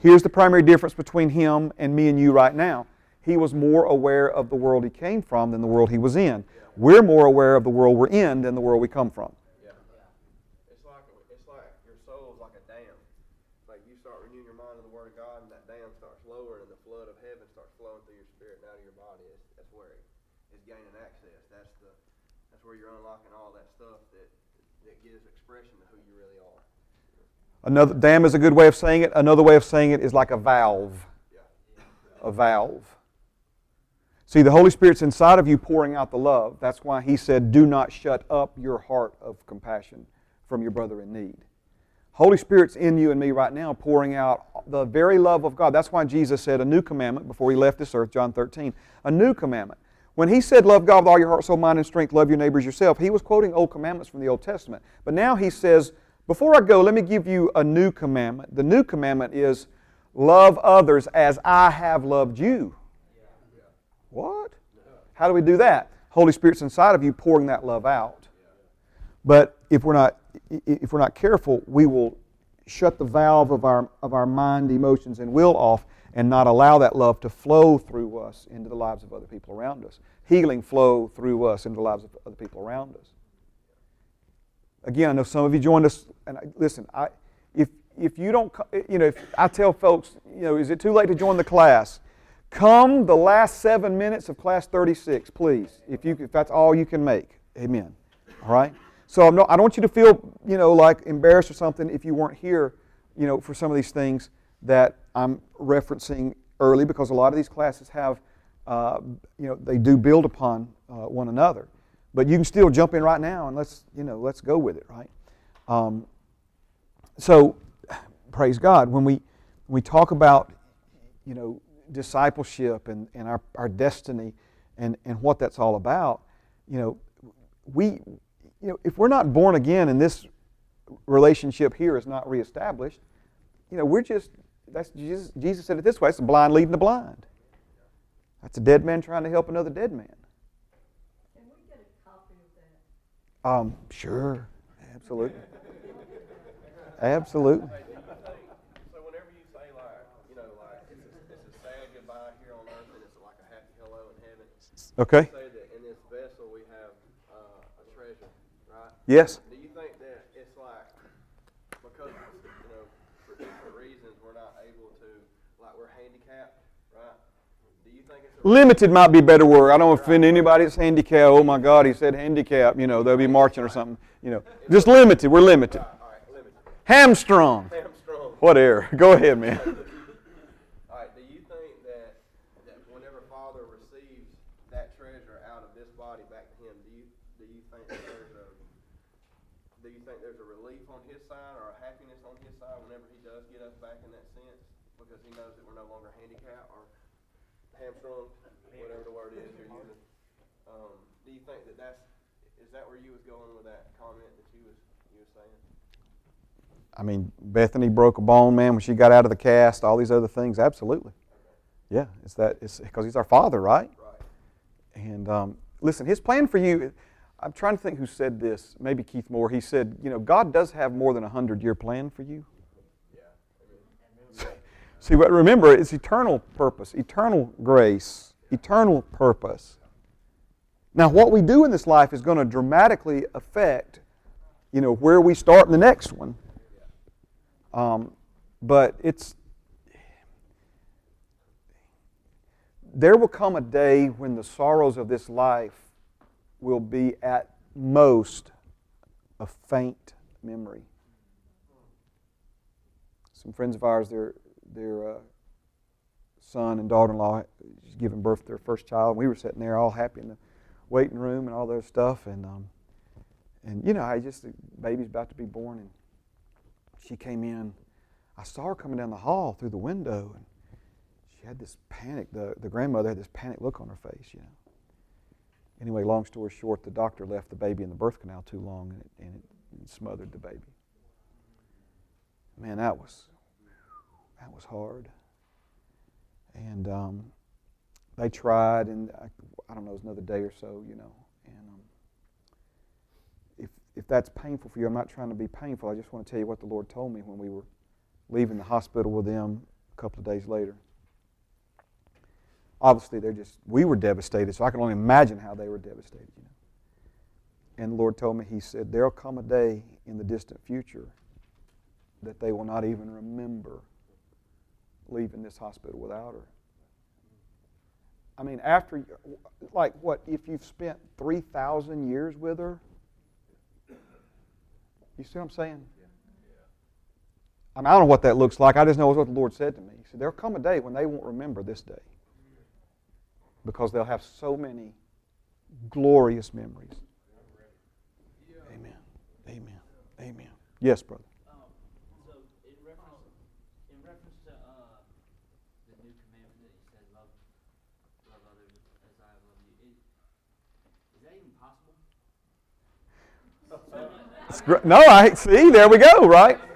Here's the primary difference between him and me and you right now. He was more aware of the world he came from than the world he was in. We're more aware of the world we're in than the world we come from.
Yeah. It's like, it's like your soul's like a dam. Like you start renewing your mind to the Word of God, and that dam starts lowering, and the flood of heaven starts flowing through your spirit and out of your body. It's, that's where it is gaining access. That's the that's where you're unlocking all that stuff that that gives expression to who you really are.
Another dam is a good way of saying it. Another way of saying it is like a valve. A valve. See, the Holy Spirit's inside of you pouring out the love. That's why he said, Do not shut up your heart of compassion from your brother in need. Holy Spirit's in you and me right now pouring out the very love of God. That's why Jesus said a new commandment before he left this earth, John 13. A new commandment. When he said, Love God with all your heart, soul, mind, and strength, love your neighbors yourself, he was quoting old commandments from the Old Testament. But now he says, before I go, let me give you a new commandment. The new commandment is love others as I have loved you. What? How do we do that? Holy Spirit's inside of you pouring that love out. But if we're not if we're not careful, we will shut the valve of our of our mind, emotions, and will off and not allow that love to flow through us into the lives of other people around us. Healing flow through us into the lives of other people around us. Again, I know some of you joined us, and I, listen, I, if, if you don't, you know, if I tell folks, you know, is it too late to join the class? Come the last seven minutes of class 36, please, if, you, if that's all you can make. Amen. All right? So I'm not, i don't want you to feel, you know, like embarrassed or something if you weren't here, you know, for some of these things. that I'm referencing early because a lot of these classes have, uh, you know, they do build upon uh, one another. But you can still jump in right now and let's, you know, let's go with it, right? Um, so, praise God. When we, we talk about, you know, discipleship and, and our, our destiny and, and what that's all about, you know, we, you know, if we're not born again and this relationship here is not reestablished, you know, we're just, that's Jesus, Jesus said it this way, it's the blind leading the blind. That's a dead man trying to help another dead man.
Can we get a copy of that?
Um, sure, absolutely. Absolutely.
So whenever you say like, you know, like it's a, it's a sad goodbye here on earth and it's like a happy hello in heaven.
Okay.
Say that in this vessel we have uh, a treasure, right?
Yes.
Do you think that it's like because you know for different reasons we're not able to like we're handicapped, right? Do you think it's a
Limited might be a better word. I don't offend anybody that's handicapped. Oh my God, he said handicap. You know, they'll be marching or something. You know, just limited. We're limited. Hamstrung. Whatever. Go ahead, man.
All right. Do you think that that whenever Father receives that treasure out of this body back to Him, do you do you think that there's a do you think there's a relief on His side or a happiness on His side whenever He does get us back in that sense because He knows that we're no longer handicapped or hamstrung, whatever the word is you're using? Um, do you think that that's is that where you was going with that comment that you was you was saying?
I mean, Bethany broke a bone, man, when she got out of the cast. All these other things, absolutely. Yeah, it's that. It's because he's our Father, right?
Right.
And um, listen, his plan for you. I'm trying to think who said this. Maybe Keith Moore. He said, you know, God does have more than a hundred-year plan for you.
Yeah.
See, but remember, it's eternal purpose, eternal grace, eternal purpose. Now, what we do in this life is going to dramatically affect, you know, where we start in the next one. Um, but it's there will come a day when the sorrows of this life will be at most a faint memory. Some friends of ours, their their uh, son and daughter-in-law giving birth to their first child. We were sitting there all happy in the waiting room and all that stuff, and um, and you know, I just the baby's about to be born, and she came in. I saw her coming down the hall through the window, and she had this panic. The the grandmother had this panic look on her face, you know. Anyway, long story short, the doctor left the baby in the birth canal too long, and it, and it, smothered the baby. Man, that was that was hard. And um, they tried, and I, I don't know, it was another day or so, you know. And um, if if that's painful for you, I'm not trying to be painful. I just want to tell you what the Lord told me when we were leaving the hospital with them a couple of days later. Obviously, they're just we were devastated, so I can only imagine how they were devastated, you know. And the Lord told me, He said, There'll come a day in the distant future that they will not even remember leaving this hospital without her. I mean, after, like, what, if you've spent 3,000 years with her? You see what I'm saying? I, mean, I don't know what that looks like. I just know what the Lord said to me. He said, There'll come a day when they won't remember this day because they'll have so many glorious memories. Amen. Amen. Amen. Yes, brother.
Um, so in reference, in reference to uh, the new commandment that he said, love, love others as I have loved you. Is, is that even possible?
It's gr- No, I see. There we go. Right.
I'm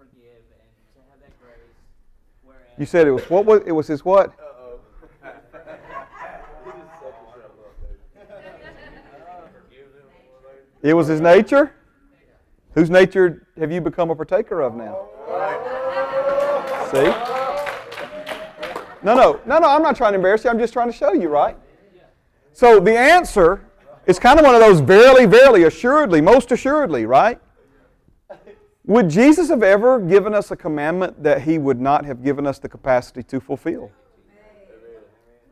forgive and to have that grace. Whereas
You said it was what was it was his what?
Uh oh. you just set yourself up, dude. Forgive them, Lord.
It was his nature. Whose nature have you become a partaker of now? See? No, no, no, no, I'm not trying to embarrass you. I'm just trying to show you, right? So the answer is kind of one of those verily, verily, assuredly, most assuredly, right? Would Jesus have ever given us a commandment that he would not have given us the capacity to fulfill?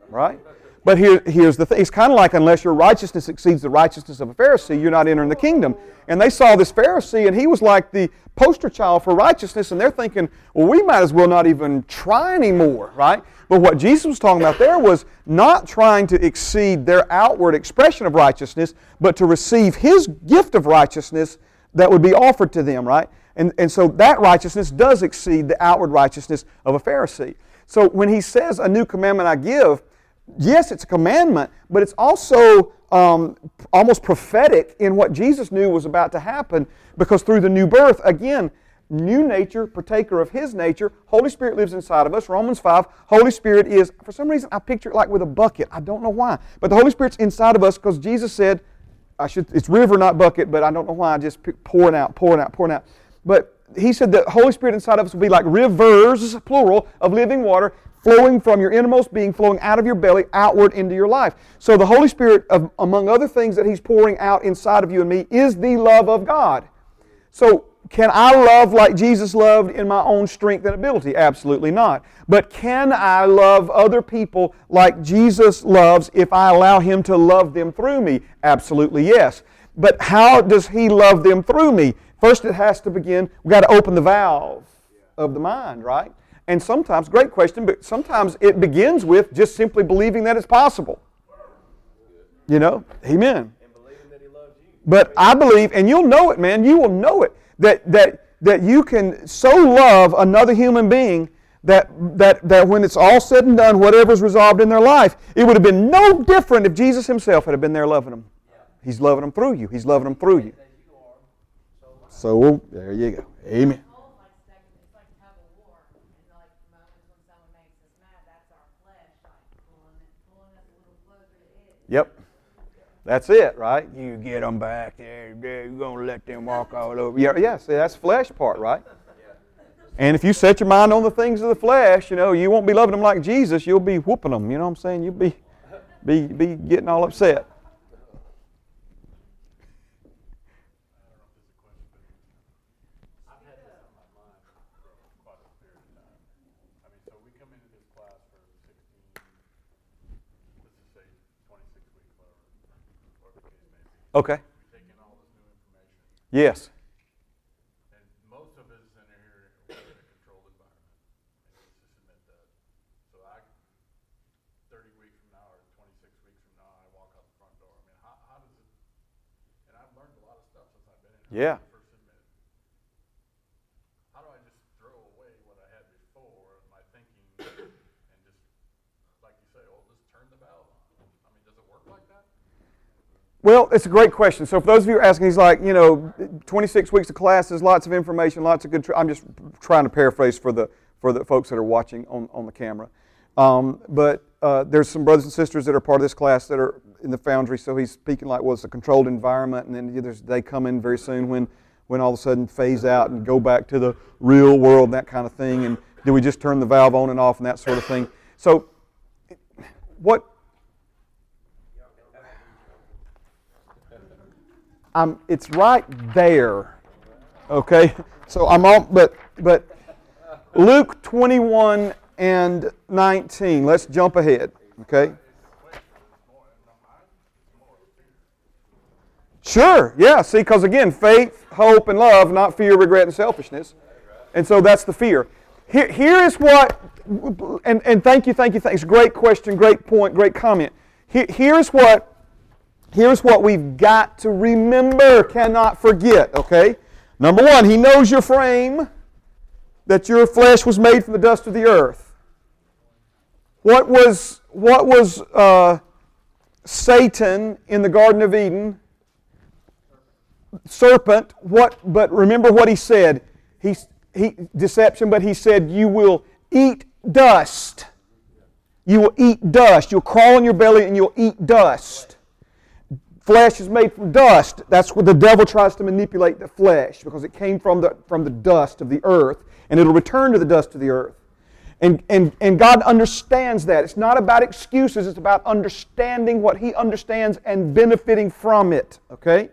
Right? But here, here's the thing. It's kind of like unless your righteousness exceeds the righteousness of a Pharisee, you're not entering the kingdom. And they saw this Pharisee, and he was like the poster child for righteousness, and they're thinking, well, we might as well not even try anymore, right? But what Jesus was talking about there was not trying to exceed their outward expression of righteousness, but to receive his gift of righteousness that would be offered to them, right? And, and so that righteousness does exceed the outward righteousness of a Pharisee. So when he says, A new commandment I give, yes, it's a commandment, but it's also um, almost prophetic in what Jesus knew was about to happen because through the new birth, again, new nature, partaker of His nature, Holy Spirit lives inside of us. Romans 5, Holy Spirit is, for some reason, I picture it like with a bucket. I don't know why. But the Holy Spirit's inside of us because Jesus said, I should, it's river, not bucket, but I don't know why I just pouring out, pouring out, pouring out. But he said that Holy Spirit inside of us will be like rivers, plural, of living water flowing from your innermost being, flowing out of your belly, outward into your life. So the Holy Spirit, of, among other things that He's pouring out inside of you and me, is the love of God. So can I love like Jesus loved in my own strength and ability? Absolutely not. But can I love other people like Jesus loves if I allow Him to love them through me? Absolutely yes. But how does He love them through me? First, it has to begin, we've got to open the valve of the mind, right? And sometimes, great question, but sometimes it begins with just simply believing that it's possible. You know? Amen. But I believe, and you'll know it, man, you will know it, that, that, that you can so love another human being that, that, that when it's all said and done, whatever's resolved in their life, it would have been no different if Jesus himself had been there loving them. He's loving them through you. He's loving them through you. So there you go. Amen. Yep. That's it, right? You get them back there. You're going to let them walk all over. Yeah, yeah, see, that's flesh part, right? And if you set your mind on the things of the flesh, you know, you won't be loving them like Jesus. You'll be whooping them. You know what I'm saying? You'll be, be, be getting all upset. Okay.
taking all this new information,
Yes.
and most of is in here in a controlled environment. And let's just admit that. So I, thirty weeks from now or twenty-six weeks from now, I walk out the front door. I mean, how, how does it? And I've learned a lot of stuff since I've been in. here,
Yeah.
when I First admitted. How do I just throw away what I had before, my thinking, and just, like you say, oh, just turn the valve on? I mean, does it work like that?
Well, it's a great question. So, for those of you asking, he's like, you know, 26 weeks of classes, lots of information, lots of good. Tr- I'm just trying to paraphrase for the for the folks that are watching on, on the camera. Um, but uh, there's some brothers and sisters that are part of this class that are in the foundry. So he's speaking like, well, it's a controlled environment, and then they come in very soon when when all of a sudden phase out and go back to the real world and that kind of thing. And do we just turn the valve on and off and that sort of thing? So, what I'm, it's right there. Okay? So I'm on, but, but Luke 21 and 19. Let's jump ahead. Okay? Sure, yeah. See, because again, faith, hope, and love, not fear, regret, and selfishness. And so that's the fear. Here, here is what, and, and thank you, thank you, thanks. Great question, great point, great comment. Here, here's what here's what we've got to remember, cannot forget, okay? Number one, he knows your frame, that your flesh was made from the dust of the earth. What was, what was uh, Satan in the Garden of Eden? Serpent, what, but remember what he said. He, he, deception, but he said, You will eat dust. You will eat dust. You'll crawl on your belly and you'll eat dust flesh is made from dust. That's what the devil tries to manipulate the flesh because it came from the, from the dust of the earth and it'll return to the dust of the earth. And, and, and God understands that. It's not about excuses, it's about understanding what He understands and benefiting from it. Okay?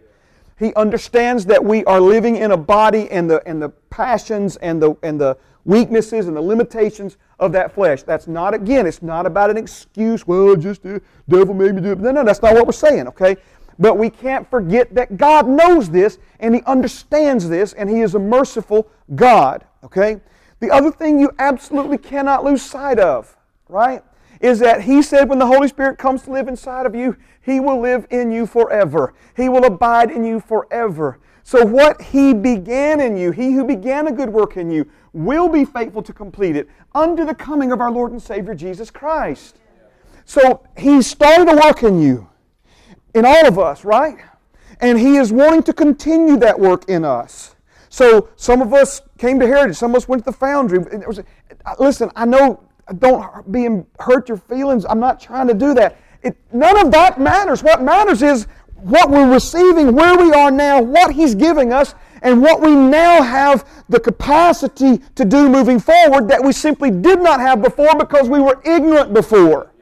He understands that we are living in a body and the, and the passions and the, and the weaknesses and the limitations of that flesh. That's not, again, it's not about an excuse. Well, just the devil made me do it. No, no, that's not what we're saying, okay? But we can't forget that God knows this and He understands this and He is a merciful God, okay? The other thing you absolutely cannot lose sight of, right, is that He said when the Holy Spirit comes to live inside of you, He will live in you forever. He will abide in you forever. So, what He began in you, He who began a good work in you, will be faithful to complete it under the coming of our Lord and Savior Jesus Christ. So, He started a work in you, in all of us, right? And He is wanting to continue that work in us. So some of us came to Heritage, some of us went to the Foundry. Was, listen, I know, don't be hurt your feelings. I'm not trying to do that. It, none of that matters. What matters is what we're receiving, where we are now, what He's giving us, and what we now have the capacity to do moving forward that we simply did not have before because we were ignorant before.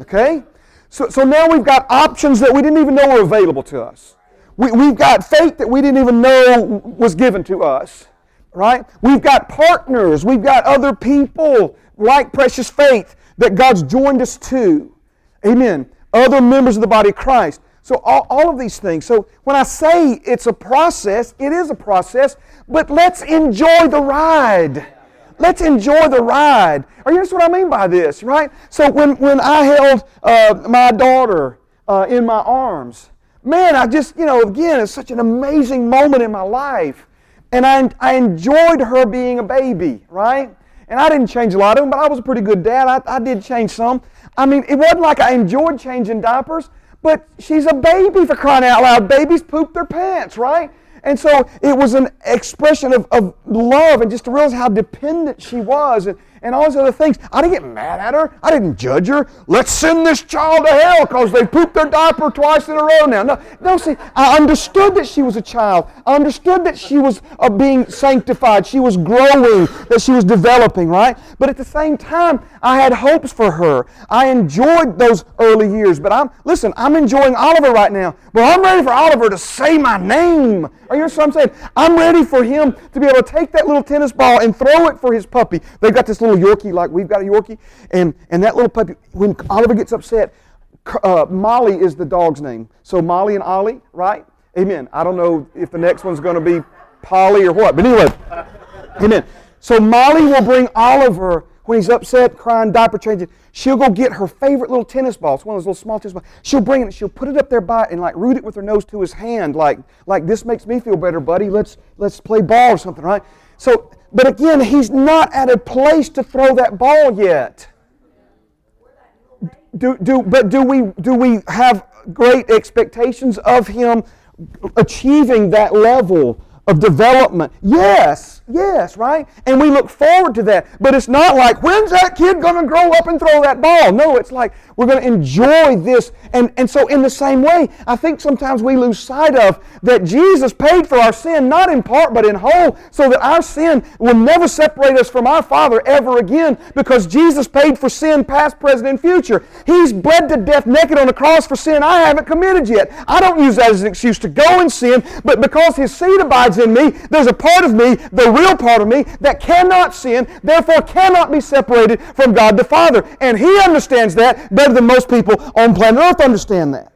Okay? So, so now we've got options that we didn't even know were available to us. We, we've got faith that we didn't even know was given to us, right? We've got partners. We've got other people like precious faith that God's joined us to. Amen. Other members of the body of Christ. So, all, all of these things. So, when I say it's a process, it is a process, but let's enjoy the ride. Let's enjoy the ride. Are you understand what I mean by this, right? So, when, when I held uh, my daughter uh, in my arms, man, I just, you know, again, it's such an amazing moment in my life. And I, I enjoyed her being a baby, right? And I didn't change a lot of them, but I was a pretty good dad. I, I did change some. I mean, it wasn't like I enjoyed changing diapers, but she's a baby for crying out loud. Babies poop their pants, right? And so it was an expression of, of love and just to realize how dependent she was. And, and all these other things. I didn't get mad at her. I didn't judge her. Let's send this child to hell because they pooped their diaper twice in a row now. No, no, see, I understood that she was a child. I understood that she was uh, being sanctified. She was growing, that she was developing, right? But at the same time, I had hopes for her. I enjoyed those early years. But I'm, listen, I'm enjoying Oliver right now. But I'm ready for Oliver to say my name. Are you what I'm saying? I'm ready for him to be able to take that little tennis ball and throw it for his puppy. They've got this little little Yorkie like we've got a Yorkie. And, and that little puppy, when Oliver gets upset, uh, Molly is the dog's name. So Molly and Ollie, right? Amen. I don't know if the next one's going to be Polly or what. But anyway, amen. So Molly will bring Oliver when he's upset, crying, diaper changing. She'll go get her favorite little tennis ball. It's one of those little small tennis balls. She'll bring it. She'll put it up there by and like root it with her nose to his hand, like like this makes me feel better, buddy. Let's let's play ball or something, right? So but again, he's not at a place to throw that ball yet. Do, do, but do we, do we have great expectations of him achieving that level of development? Yes. Yes, right? And we look forward to that. But it's not like, when's that kid going to grow up and throw that ball? No, it's like, we're going to enjoy this. And, and so, in the same way, I think sometimes we lose sight of that Jesus paid for our sin, not in part, but in whole, so that our sin will never separate us from our Father ever again because Jesus paid for sin, past, present, and future. He's bled to death naked on the cross for sin I haven't committed yet. I don't use that as an excuse to go and sin, but because His seed abides in me, there's a part of me, the real part of me that cannot sin, therefore cannot be separated from God the Father. And He understands that better than most people on planet Earth understand that.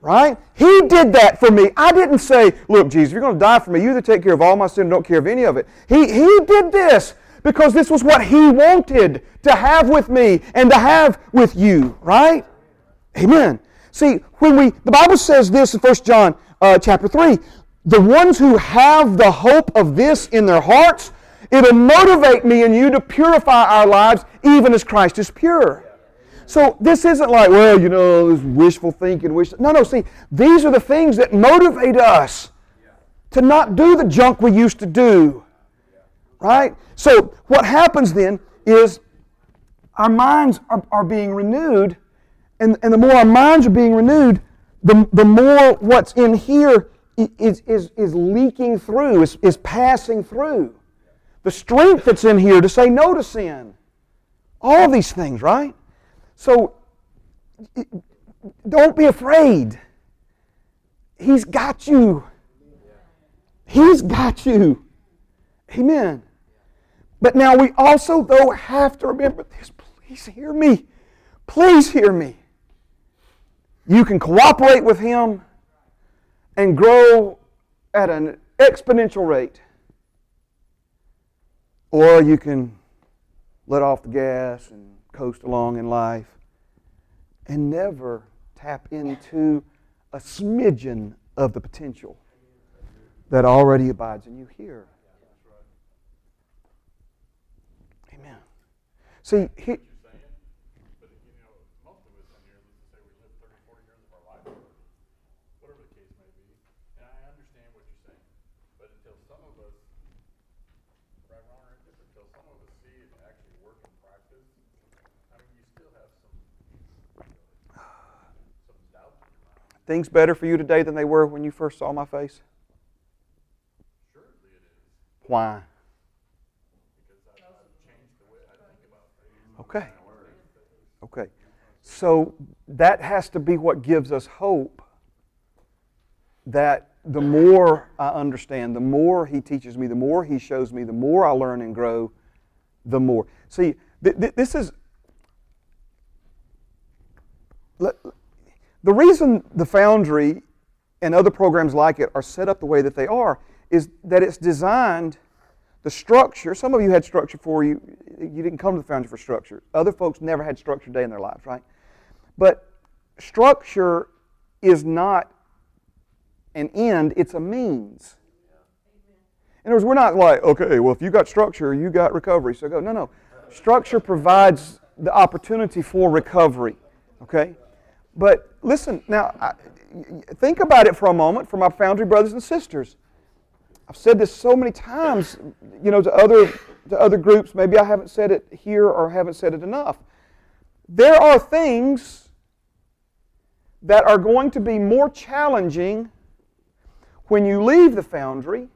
Right? He did that for me. I didn't say, look, Jesus, you're going to die for me. You either take care of all my sin or don't care of any of it. He, he did this because this was what He wanted to have with me and to have with you. Right? Amen. See, when we, the Bible says this in 1 John uh, chapter 3, the ones who have the hope of this in their hearts, it'll motivate me and you to purify our lives even as Christ is pure. So this isn't like, well, you know, this wishful thinking. Wish. No, no, see, these are the things that motivate us to not do the junk we used to do. Right? So what happens then is our minds are, are being renewed, and, and the more our minds are being renewed, the, the more what's in here is, is, is leaking through, is, is passing through. The strength that's in here to say no to sin. All these things, right? So don't be afraid. He's got you. He's got you. Amen. But now we also, though, have to remember this. Please hear me. Please hear me. You can cooperate with Him and grow at an exponential rate, or you can let off the gas and coast along in life and never tap into a smidgen of the potential that already abides in you here. Amen. See, he,
you're saying, but you know, most of us in here, let's just say we live 30, 40 years of our life, whatever the case may be, and I understand what you're saying, but until some of us, right, wrong, or indifferent, until some of us see it actually work in practice, I mean, you still have some, some doubt in your mind.
Things better for you today than they were when you first saw my face?
Surely it is,
Why?
because I've, I've changed the way I think about things.
Okay. Okay. So that has to be what gives us hope that the more I understand, the more He teaches me, the more He shows me, the more I learn and grow, the more. See, th- th- this is. let- The reason the Foundry and other programs like it are set up the way that they are is that it's designed the structure, some of you had structure for you, you didn't come to the Foundry for structure. Other folks never had structure day in their lives, right? But structure is not an end, it's a means. In other words, we're not like, okay, well, if you got structure, you got recovery, so go. No, no. Structure provides the opportunity for recovery, okay? But listen, now, I, think about it for a moment for my Foundry brothers and sisters. I've said this so many times, you know, to other to other groups. Maybe I haven't said it here or haven't said it enough. There are things that are going to be more challenging when you leave the foundry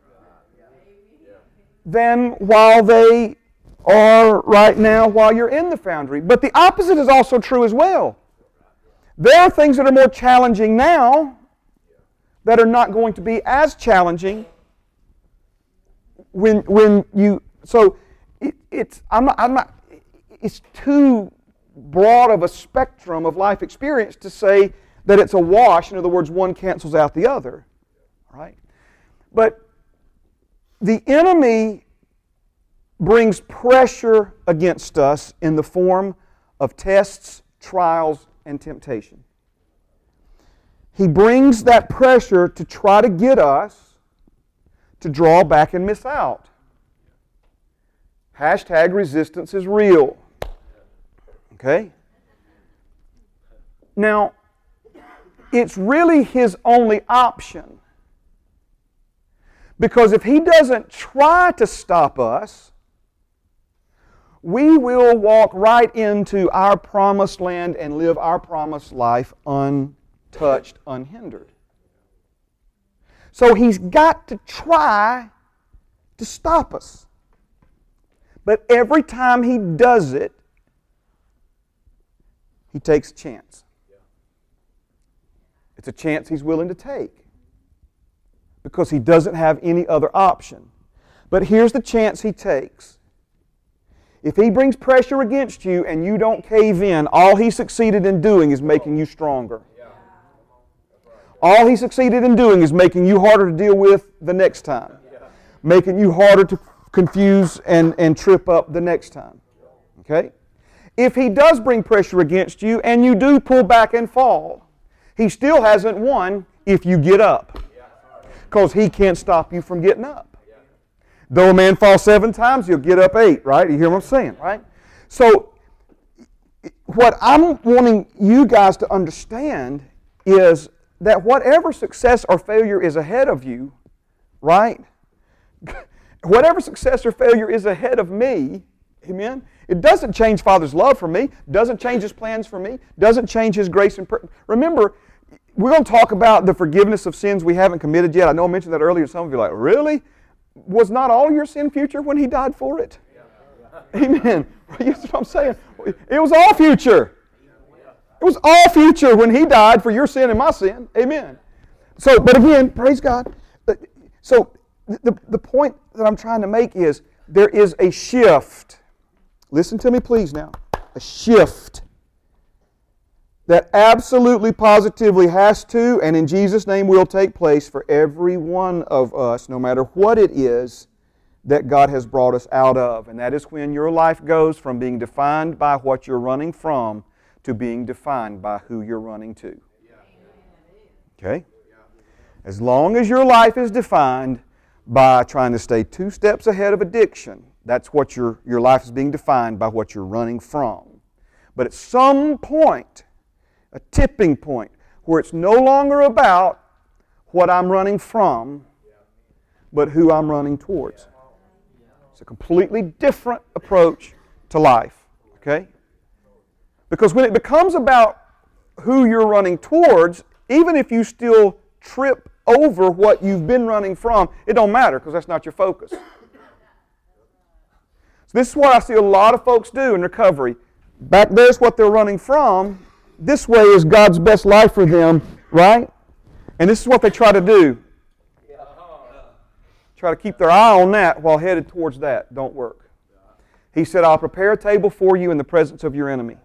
than while they are right now while you're in the foundry. But the opposite is also true as well. There are things that are more challenging now that are not going to be as challenging when when you so it, it's I'm not, I'm not it's too broad of a spectrum of life experience to say that it's a wash. In other words one cancels out the other right? But the enemy brings pressure against us in the form of tests trials and temptation he brings that pressure to try to get us to draw back and miss out. Hashtag resistance is real. Okay? Now, it's really his only option. Because if he doesn't try to stop us, we will walk right into our promised land and live our promised life untouched, unhindered. So he's got to try to stop us. But every time he does it, he takes a chance. It's a chance he's willing to take because he doesn't have any other option. But here's the chance he takes. If he brings pressure against you and you don't cave in, all he succeeded in doing is making you stronger. All he succeeded in doing is making you harder to deal with the next time, making you harder to confuse and, and trip up the next time. Okay? If he does bring pressure against you and you do pull back and fall, he still hasn't won if you get up because he can't stop you from getting up. Though a man falls seven times, he'll get up eight, right? You hear what I'm saying, right? So, what I'm wanting you guys to understand is that whatever success or failure is ahead of you, right? whatever success or failure is ahead of me, amen? It doesn't change Father's love for me, doesn't change His plans for me, doesn't change His grace and. Per- Remember, we're going to talk about the forgiveness of sins we haven't committed yet. I know I mentioned that earlier. Some of you are like, really? Was not all your sin future when he died for it? Amen. You what I'm saying? It was all future. It was all future when he died for your sin and my sin. Amen. So, but again, praise God. Uh, so, the, the point that I'm trying to make is there is a shift. Listen to me, please, now. A shift that absolutely positively has to and in Jesus' name will take place for every one of us, no matter what it is that God has brought us out of. And that is when your life goes from being defined by what you're running from to being defined by who you're running to. Okay? As long as your life is defined by trying to stay two steps ahead of addiction, that's what your, your life is being defined by what you're running from. But at some point, a tipping point where it's no longer about what I'm running from, but who I'm running towards. It's a completely different approach to life, okay? Because when it becomes about who you're running towards, even if you still trip over what you've been running from, it don't matter because that's not your focus. So this is what I see a lot of folks do in recovery. Back there's what they're running from, this way is God's best life for them, right? And this is what they try to do. Try to keep their eye on that while headed towards that. Don't work. He said, I'll prepare a table for you in the presence of your enemy.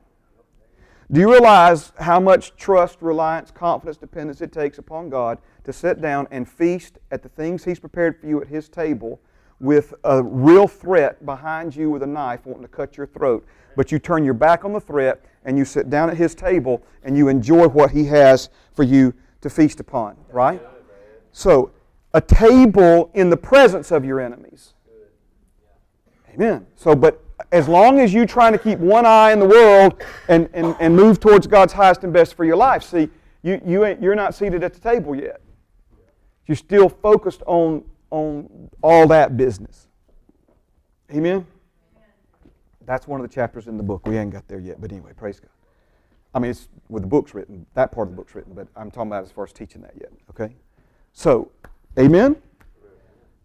Do you realize how much trust, reliance, confidence, dependence it takes upon God to sit down and feast at the things He's prepared for you at His table with a real threat behind you with a knife wanting to cut your throat? But you turn your back on the threat and you sit down at his table and you enjoy what he has for you to feast upon, right? So, a table in the presence of your enemies. Amen. So, but as long as you're trying to keep one eye in the world and, and, and move towards God's highest and best for your life, see, you, you ain't, you're not seated at the table yet. You're still focused on, on all that business. Amen? That's one of the chapters in the book. We ain't got there yet, but anyway, praise God. I mean, it's with the book's written, that part of the book's written, but I'm talking about as far as teaching that yet, okay? So, amen?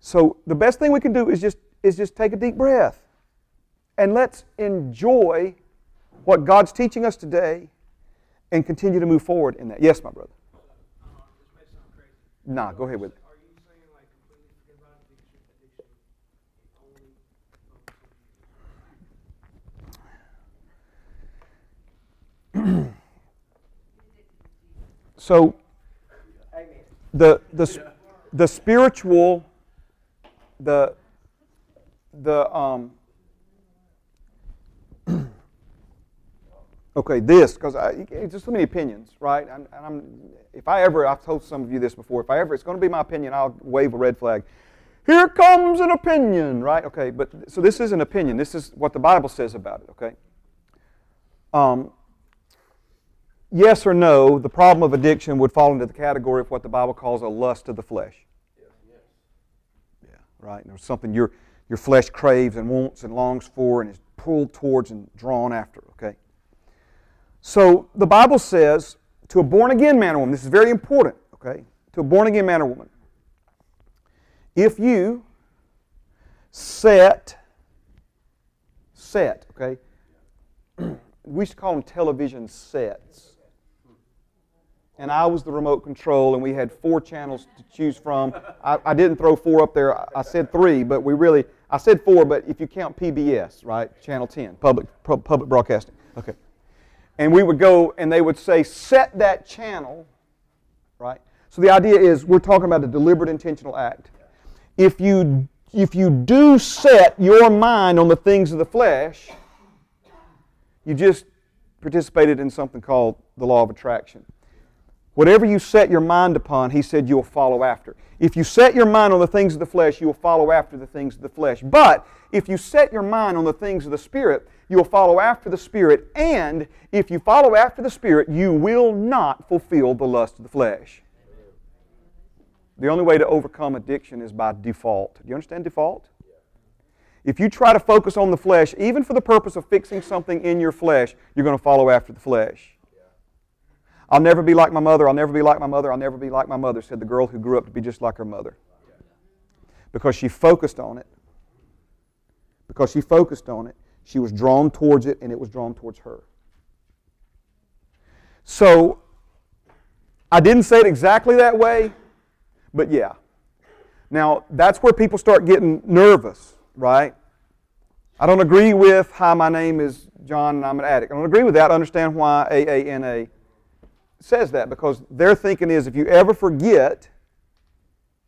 So, the best thing we can do is just, is just take a deep breath and let's enjoy what God's teaching us today and continue to move forward in that. Yes, my brother. Nah, go ahead with it. so the the the spiritual the the um okay this because just so many opinions right? And, I'm if I ever I've told some of you this before if I ever it's going to be my opinion I'll wave a red flag. Here comes an opinion right? Okay but so this is an opinion. This is what the Bible says about it okay? Um, yes or no, the problem of addiction would fall into the category of what the Bible calls a lust of the flesh. Yeah, right? There's something your, your flesh craves and wants and longs for and is pulled towards and drawn after, okay? So the Bible says to a born again man or woman, this is very important, okay? To a born again man or woman, if you set, set, okay? we used to call them television sets and I was the remote control, and we had four channels to choose from. I, I didn't throw four up there. I said three, but we really, I said four, but if you count PBS, right, Channel 10, public, public broadcasting. Okay. And we would go, and they would say, set that channel, right? So the idea is we're talking about a deliberate intentional act. If you, if you do set your mind on the things of the flesh, you just participated in something called the law of attraction. Whatever you set your mind upon, he said you'll follow after. If you set your mind on the things of the flesh, you'll follow after the things of the flesh. But if you set your mind on the things of the Spirit, you'll follow after the Spirit. And if you follow after the Spirit, you will not fulfill the lust of the flesh. The only way to overcome addiction is by default. Do you understand default? If you try to focus on the flesh, even for the purpose of fixing something in your flesh, you're going to follow after the flesh. I'll never be like my mother, I'll never be like my mother, I'll never be like my mother, said the girl who grew up to be just like her mother. Because she focused on it. Because she focused on it, she was drawn towards it and it was drawn towards her. So, I didn't say it exactly that way, but yeah. Now, that's where people start getting nervous, right? I don't agree with hi, my name is John and I'm an addict. I don't agree with that. I understand why AANA says that because their thinking is if you ever forget,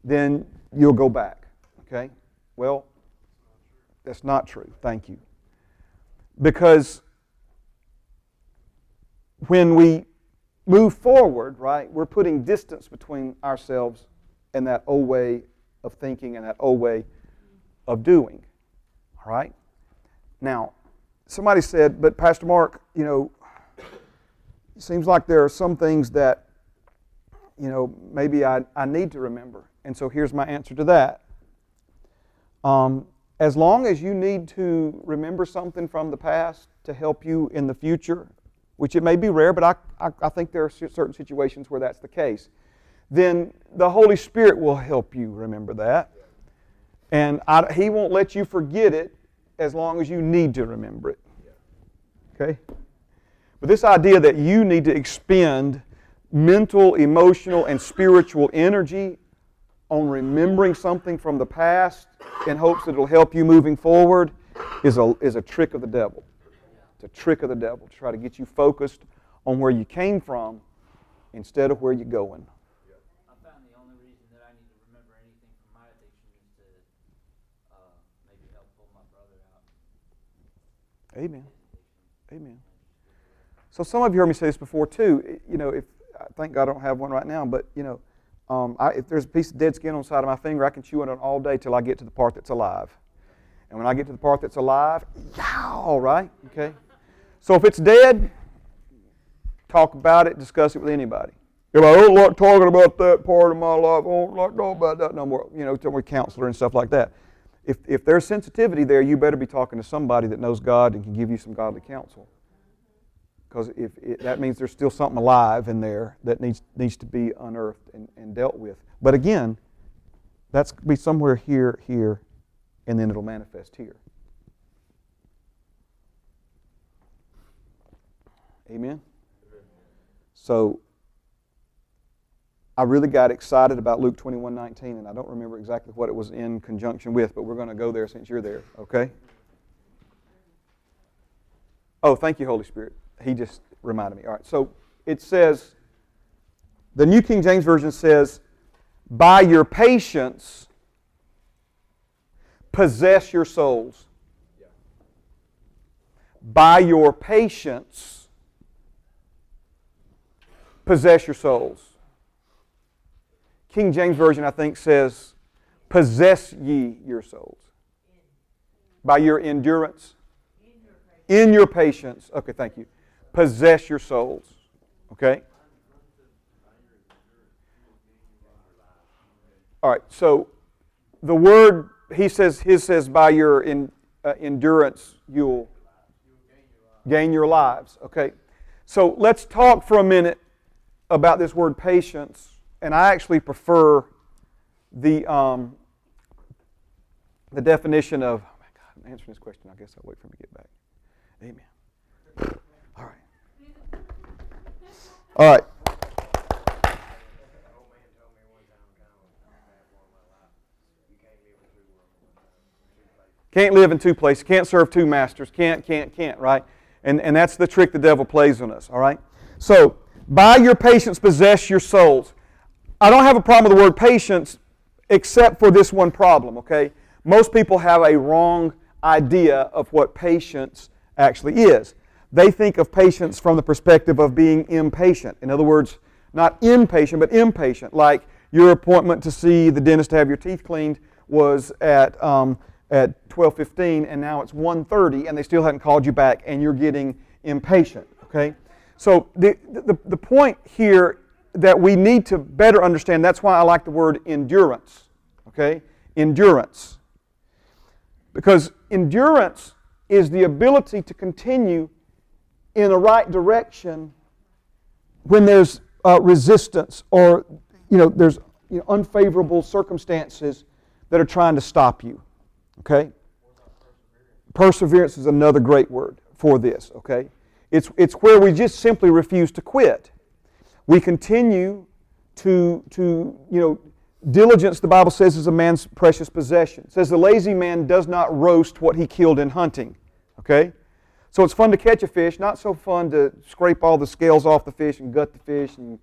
then you'll go back. Okay? Well, that's not true. Thank you. Because when we move forward, right, we're putting distance between ourselves and that old way of thinking and that old way of doing. All right? Now, somebody said, but Pastor Mark, you know, it seems like there are some things that, you know, maybe I, I need to remember. And so here's my answer to that. Um, as long as you need to remember something from the past to help you in the future, which it may be rare, but I, I, I think there are certain situations where that's the case, then the Holy Spirit will help you remember that. And I, He won't let you forget it as long as you need to remember it. Okay? But this idea that you need to expend mental, emotional, and spiritual energy on remembering something from the past in hopes that it'll help you moving forward is a, is a trick of the devil. It's a trick of the devil to try to get you focused on where you came from instead of where you're going.
I found the only reason that I need to remember anything from my addiction is to uh, maybe help pull my brother out.
Amen. Amen. So some of you heard me say this before too. You know, if I thank God I don't have one right now, but you know, um, I, if there's a piece of dead skin on the side of my finger, I can chew on it all day till I get to the part that's alive. And when I get to the part that's alive, yow, right? Okay. So if it's dead, talk about it, discuss it with anybody. If I don't like talking about that part of my life, I don't like talking about that no more. You know, tell me counselor and stuff like that. If, if there's sensitivity there, you better be talking to somebody that knows God and can give you some godly counsel because if it, that means there's still something alive in there that needs needs to be unearthed and, and dealt with. But again, that's be somewhere here, here, and then it'll manifest here. Amen. So I really got excited about Luke 21 19, and I don't remember exactly what it was in conjunction with, but we're going to go there since you're there, okay? Oh, thank you, Holy Spirit he just reminded me. All right, so it says, the New King James Version says, by your patience, possess your souls. By your patience, possess your souls. King James Version, I think, says, possess ye your souls. By your endurance, in your patience. Okay, thank you possess your souls. Okay? All right, so the word, he says, his says, by your in, uh, endurance, you'll gain your lives. Okay? So let's talk for a minute about this word patience. And I actually prefer the, um, the definition of, oh my God, I'm answering this question. I guess I'll wait for him to get back. Amen. All right. Can't live in two places. Can't serve two masters. Can't, can't, can't, right? And, and that's the trick the devil plays on us, all right? So, by your patience, possess your souls. I don't have a problem with the word patience except for this one problem, okay? Most people have a wrong idea of what patience actually is they think of patience from the perspective of being impatient. In other words, not impatient, but impatient. Like your appointment to see the dentist to have your teeth cleaned was at, um, at 12.15 and now it's 1.30 and they still hadn't called you back and you're getting impatient. Okay? So the, the, the point here that we need to better understand, that's why I like the word endurance. Okay? Endurance. Because endurance is the ability to continue in the right direction when there's uh, resistance or you know there's you know, unfavorable circumstances that are trying to stop you. Okay? Perseverance is another great word for this, okay? It's, it's where we just simply refuse to quit. We continue to, to, you know, diligence, the Bible says, is a man's precious possession. It says the lazy man does not roast what he killed in hunting, okay? So it's fun to catch a fish, not so fun to scrape all the scales off the fish and gut the fish and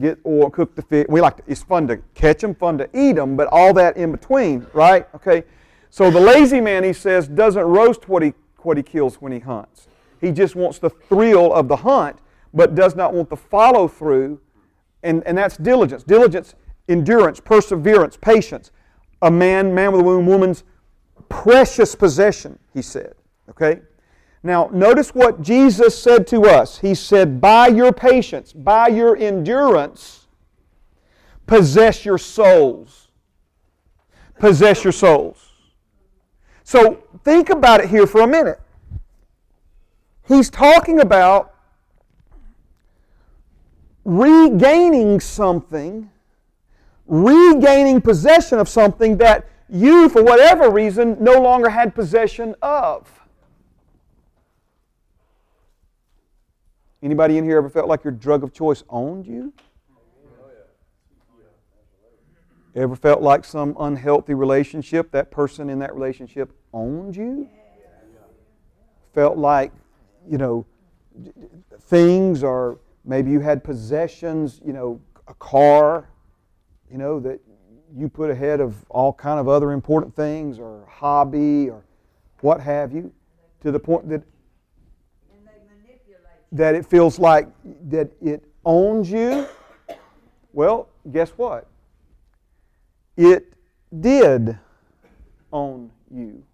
get or cook the fish. We like to, it's fun to catch them, fun to eat them, but all that in between, right? Okay. So the lazy man, he says, doesn't roast what he what he kills when he hunts. He just wants the thrill of the hunt, but does not want the follow through, and, and that's diligence. Diligence, endurance, perseverance, patience. A man, man with a womb, woman's precious possession, he said. Okay? Now, notice what Jesus said to us. He said, By your patience, by your endurance, possess your souls. Possess your souls. So, think about it here for a minute. He's talking about regaining something, regaining possession of something that you, for whatever reason, no longer had possession of. Anybody in here ever felt like your drug of choice owned you? Ever felt like some unhealthy relationship, that person in that relationship owned you? Felt like, you know, things or maybe you had possessions, you know, a car, you know, that you put ahead of all kind of other important things or hobby or what have you, to the point that. That it feels like that it owns you, well, guess what? It did own you.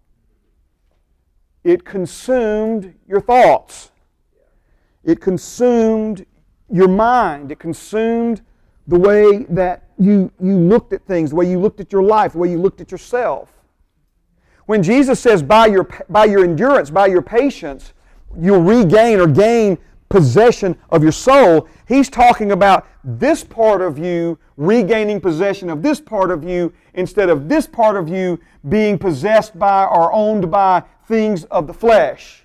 It consumed your thoughts. It consumed your mind. It consumed the way that you, you looked at things, the way you looked at your life, the way you looked at yourself. When Jesus says, by your, by your endurance, by your patience, you'll regain or gain possession of your soul, he's talking about this part of you regaining possession of this part of you instead of this part of you being possessed by or owned by things of the flesh.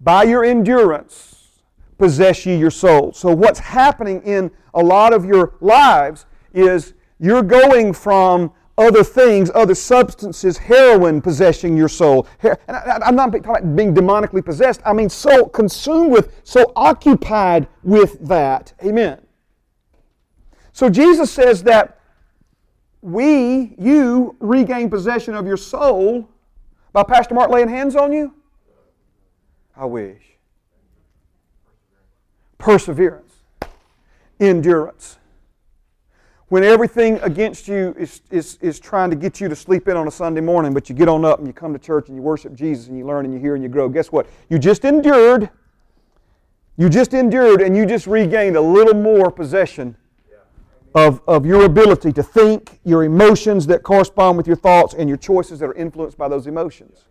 By your endurance, possess ye your soul. So, what's happening in a lot of your lives is you're going from other things, other substances, heroin possessing your soul. And I, am not talking about being demonically possessed. I mean, so consumed with, so occupied with that. Amen. So Jesus says that we, you, regain possession of your soul by Pastor Mark laying hands on you? I wish. Perseverance, endurance when everything against you is, is, is trying to get you to sleep in on a Sunday morning, but you get on up and you come to church and you worship Jesus and you learn and you hear and you grow, guess what? You just endured. You just endured and you just regained a little more possession of, of your ability to think, your emotions that correspond with your thoughts, and your choices that are influenced by those emotions.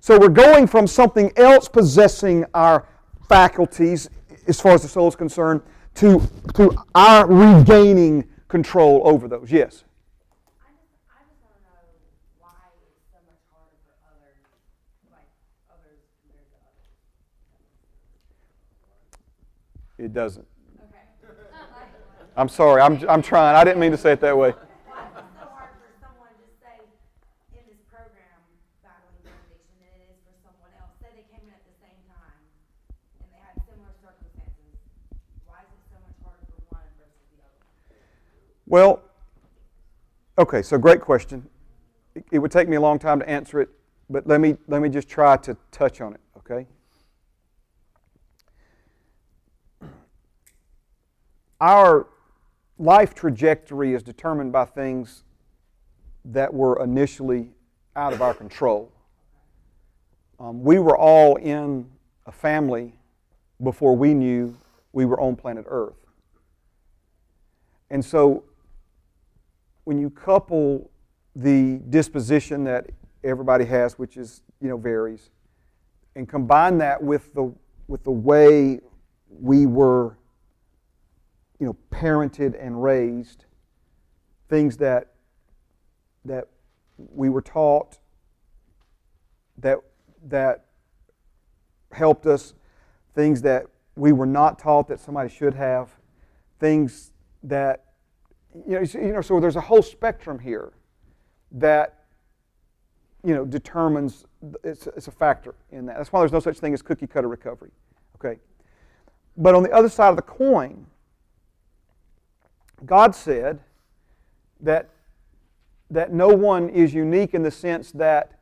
So we're going from something else possessing our faculties as far as the soul is concerned to, to our regaining control over those. Yes?
I just, I just want to know why it's so much harder for others, like others compared to others.
It doesn't.
Okay.
I'm sorry. I'm, I'm trying. I didn't mean to say it that way.
Why is it so hard for someone to say in this program battling drug addiction than it is for someone else? Say they came in at the same time and they had similar circumstances. Why is it so much harder for one versus the other?
Well, okay, so great question. It, would take me a long time to answer it, but let me, let me just try to touch on it, okay? Our life trajectory is determined by things that were initially out of our control. Um, we were all in a family before we knew we were on planet Earth. And so when you couple the disposition that everybody has, which is, you know, varies, and combine that with the with the way we were, you know, parented and raised, things that that we were taught that that helped us, things that we were not taught that somebody should have, things that you know, you know so there's a whole spectrum here that you know determines it's, it's a factor in that. That's why there's no such thing as cookie cutter recovery. Okay. But on the other side of the coin, God said that that no one is unique in the sense that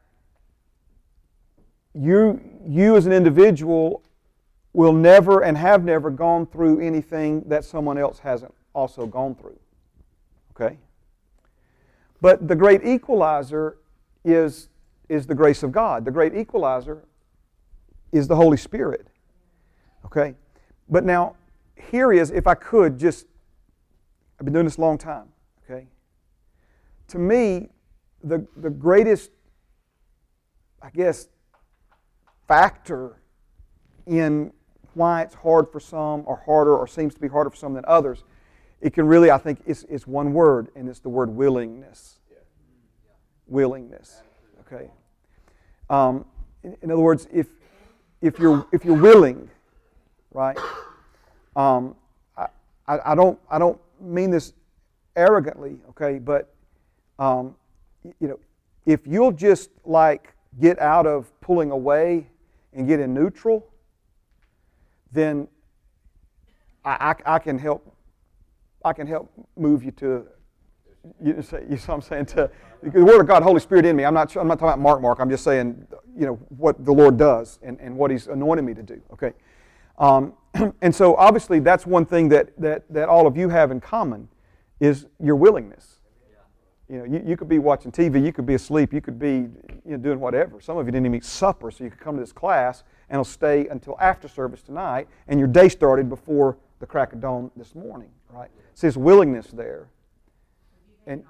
you, you as an individual will never and have never gone through anything that someone else hasn't also gone through. Okay? But the great equalizer is, is the grace of God. The great equalizer is the Holy Spirit. Okay? But now, here is, if I could just, I've been doing this a long time. Okay? To me, the, the greatest, I guess, factor in why it's hard for some or harder or seems to be harder for some than others, it can really, I think, it's, it's one word, and it's the word willingness. Willingness. Okay. Um, in, in, other words, if, if, you're, if you're willing, right, um, I, I, I, don't, I don't mean this arrogantly, okay, but, um, you know, if you'll just like get out of pulling away and get in neutral, then I, I, I, can help. I can help move you to. You, say, you know what I'm saying? To the Word of God, Holy Spirit in me. I'm not. I'm not talking about Mark. Mark. I'm just saying, you know, what the Lord does and, and what He's anointed me to do. Okay. Um, and so obviously that's one thing that, that, that all of you have in common is your willingness. You know, you, you could be watching TV, you could be asleep, you could be you know, doing whatever. Some of you didn't even eat supper, so you could come to this class and it'll stay until after service tonight, and your day started before the crack of dawn this morning, right? So His willingness there. And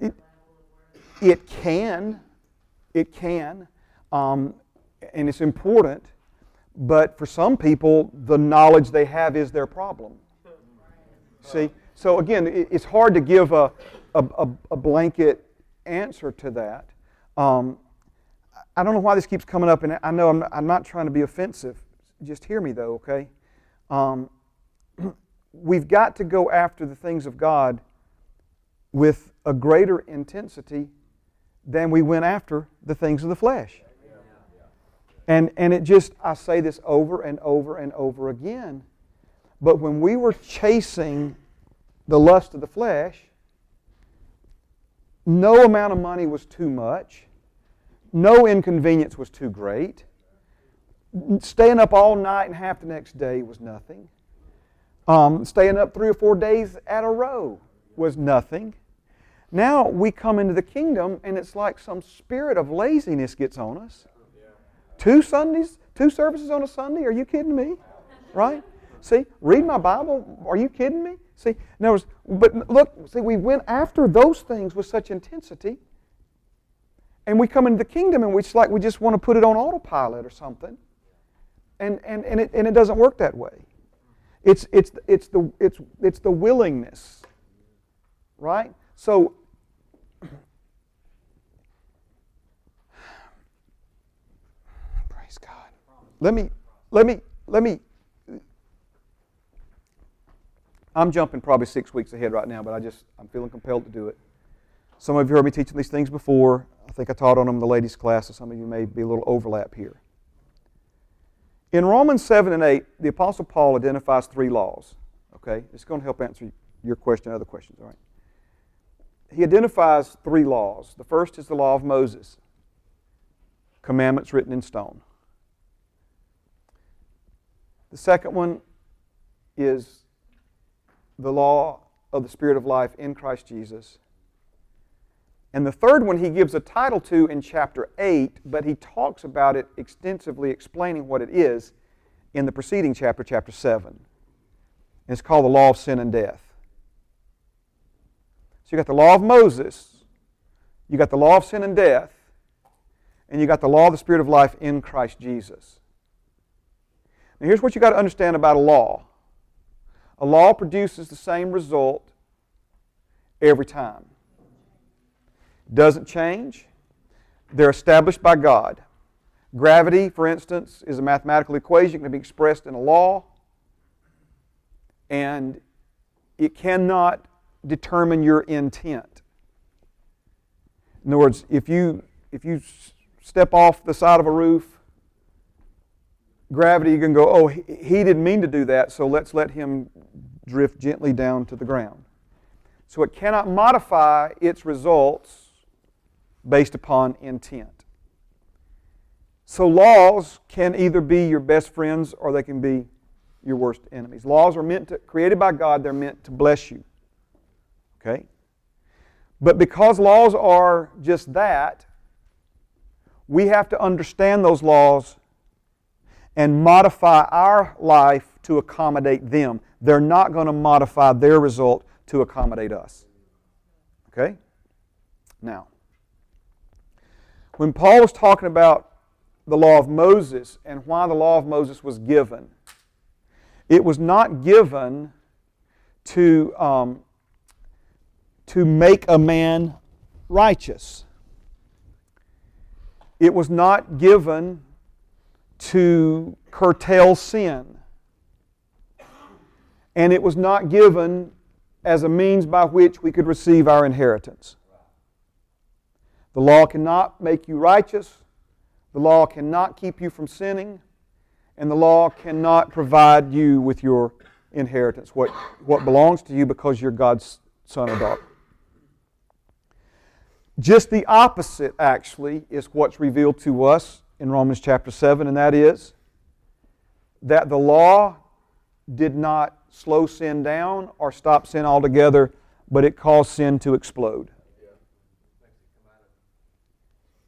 it, it can, it can, um, and it's important. But for some people, the knowledge they have is their problem. See? So again, it's hard to give a, a, a blanket answer to that. Um, I don't know why this keeps coming up, and I know I'm not, I'm not trying to be offensive. Just hear me, though, okay? Um, we've got to go after the things of God with a greater intensity than we went after the things of the flesh. And, and it just, I say this over and over and over again. But when we were chasing the lust of the flesh, no amount of money was too much. No inconvenience was too great. Staying up all night and half the next day was nothing. Um, staying up three or four days at a row was nothing. Now we come into the kingdom and it's like some spirit of laziness gets on us. Two Sundays, two services on a Sunday? Are you kidding me? Right? See, read my Bible. Are you kidding me? See, in words, but look, see, we went after those things with such intensity, and we come into the kingdom and it's like we just want to put it on autopilot or something. And, and, and, it, and it doesn't work that way. It's, it's, it's, the, it's, it's the willingness, right? So praise God. Let me, let me, let me. I'm jumping probably six weeks ahead right now, but I just, I'm feeling compelled to do it. Some of you heard me teaching these things before. I think I taught on them in the ladies' class, so some of you may be a little overlap here. In Romans 7 and 8, the Apostle Paul identifies three laws. Okay? It's going to help answer your question and other questions, all right? He identifies three laws. The first is the law of Moses, commandments written in stone. The second one is the law of the Spirit of life in Christ Jesus. And the third one he gives a title to in chapter 8, but he talks about it extensively, explaining what it is in the preceding chapter, chapter 7. And it's called the law of sin and death. So you got the law of Moses, You got the law of sin and death, and you got the law of the Spirit of life in Christ Jesus. Now, here's what you got to understand about a law a law produces the same result every time, doesn't change, they're established by God. Gravity, for instance, is a mathematical equation that can be expressed in a law, and it cannot determine your intent. In other words, if you if you step off the side of a roof, gravity you can go, oh, he, he didn't mean to do that, so let's let him drift gently down to the ground. So it cannot modify its results based upon intent. So laws can either be your best friends or they can be your worst enemies. Laws are meant to created by God, they're meant to bless you. Okay? But because laws are just that, we have to understand those laws and modify our life to accommodate them. They're not going to modify their result to accommodate us. Okay? Now, when Paul was talking about the law of Moses and why the law of Moses was given, it was not given to, um, to make a man righteous. It was not given to curtail sin. And it was not given as a means by which we could receive our inheritance. The law cannot make you righteous. The law cannot keep you from sinning. And the law cannot provide you with your inheritance, what, what belongs to you because you're God's son or daughter. Just the opposite, actually, is what's revealed to us in Romans chapter 7, and that is that the law did not slow sin down or stop sin altogether, but it caused sin to explode.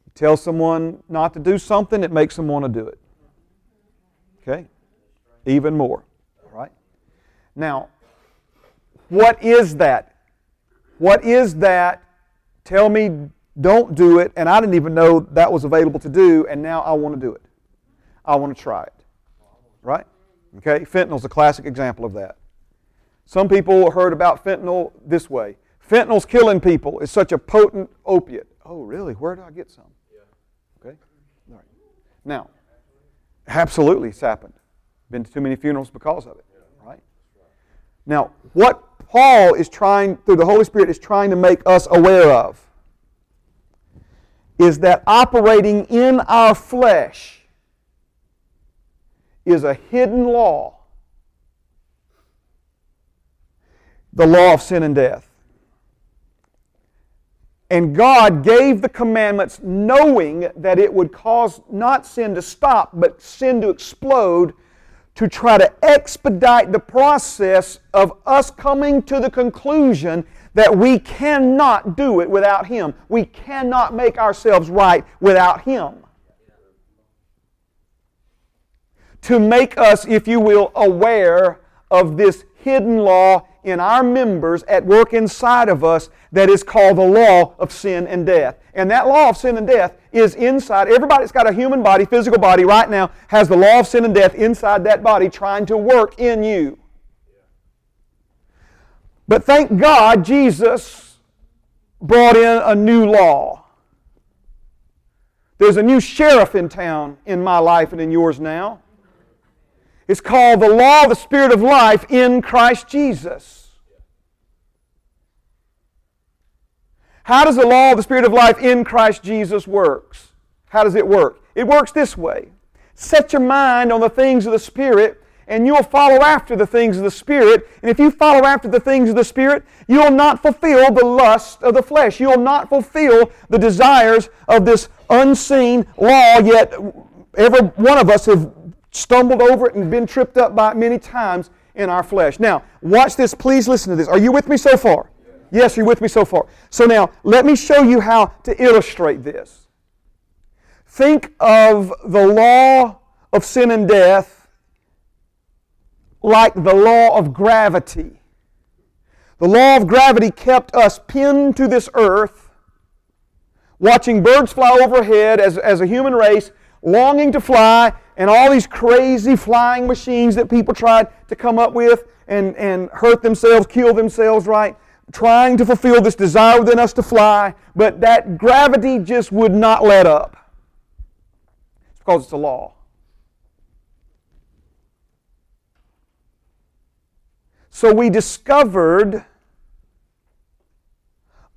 You tell someone not to do something, it makes them want to do it. Okay? Even more. All right? Now, what is that? What is that? Tell me, don't do it, and I didn't even know that was available to do, and now I want to do it. I want to try it. Right? Okay? Fentanyl's a classic example of that. Some people heard about fentanyl this way. Fentanyl's killing people. It's such a potent opiate. Oh, really? Where do I get some? Now, absolutely it's happened. Been to too many funerals because of it. Right? Now, what Paul is trying, through the Holy Spirit, is trying to make us aware of is that operating in our flesh is a hidden law the law of sin and death. And God gave the commandments knowing that it would cause not sin to stop, but sin to explode to try to expedite the process of us coming to the conclusion that we cannot do it without Him. We cannot make ourselves right without Him. To make us, if you will, aware of this hidden law in our members at work inside of us that is called the law of sin and death. And that law of sin and death is inside. Everybody that's got a human body, physical body, right now has the law of sin and death inside that body trying to work in you. But thank God Jesus brought in a new law. There's a new sheriff in town in my life and in yours now. It's called the law of the Spirit of life in Christ Jesus. How does the law of the Spirit of life in Christ Jesus works? How does it work? It works this way. Set your mind on the things of the Spirit and you'll follow after the things of the Spirit. And if you follow after the things of the Spirit, you'll not fulfill the lust of the flesh. You'll not fulfill the desires of this unseen law, yet every one of us have stumbled over it and been tripped up by it many times in our flesh. Now, watch this. Please listen to this. Are you with me so far? Yes, you're with me so far. So now, let me show you how to illustrate this. Think of the law of sin and death like the law of gravity. The law of gravity kept us pinned to this earth watching birds fly overhead as, as a human race, longing to fly, and all these crazy flying machines that people tried to come up with and, and hurt themselves, kill themselves, right? Trying to fulfill this desire within us to fly, but that gravity just would not let up. It's because it's a law. So we discovered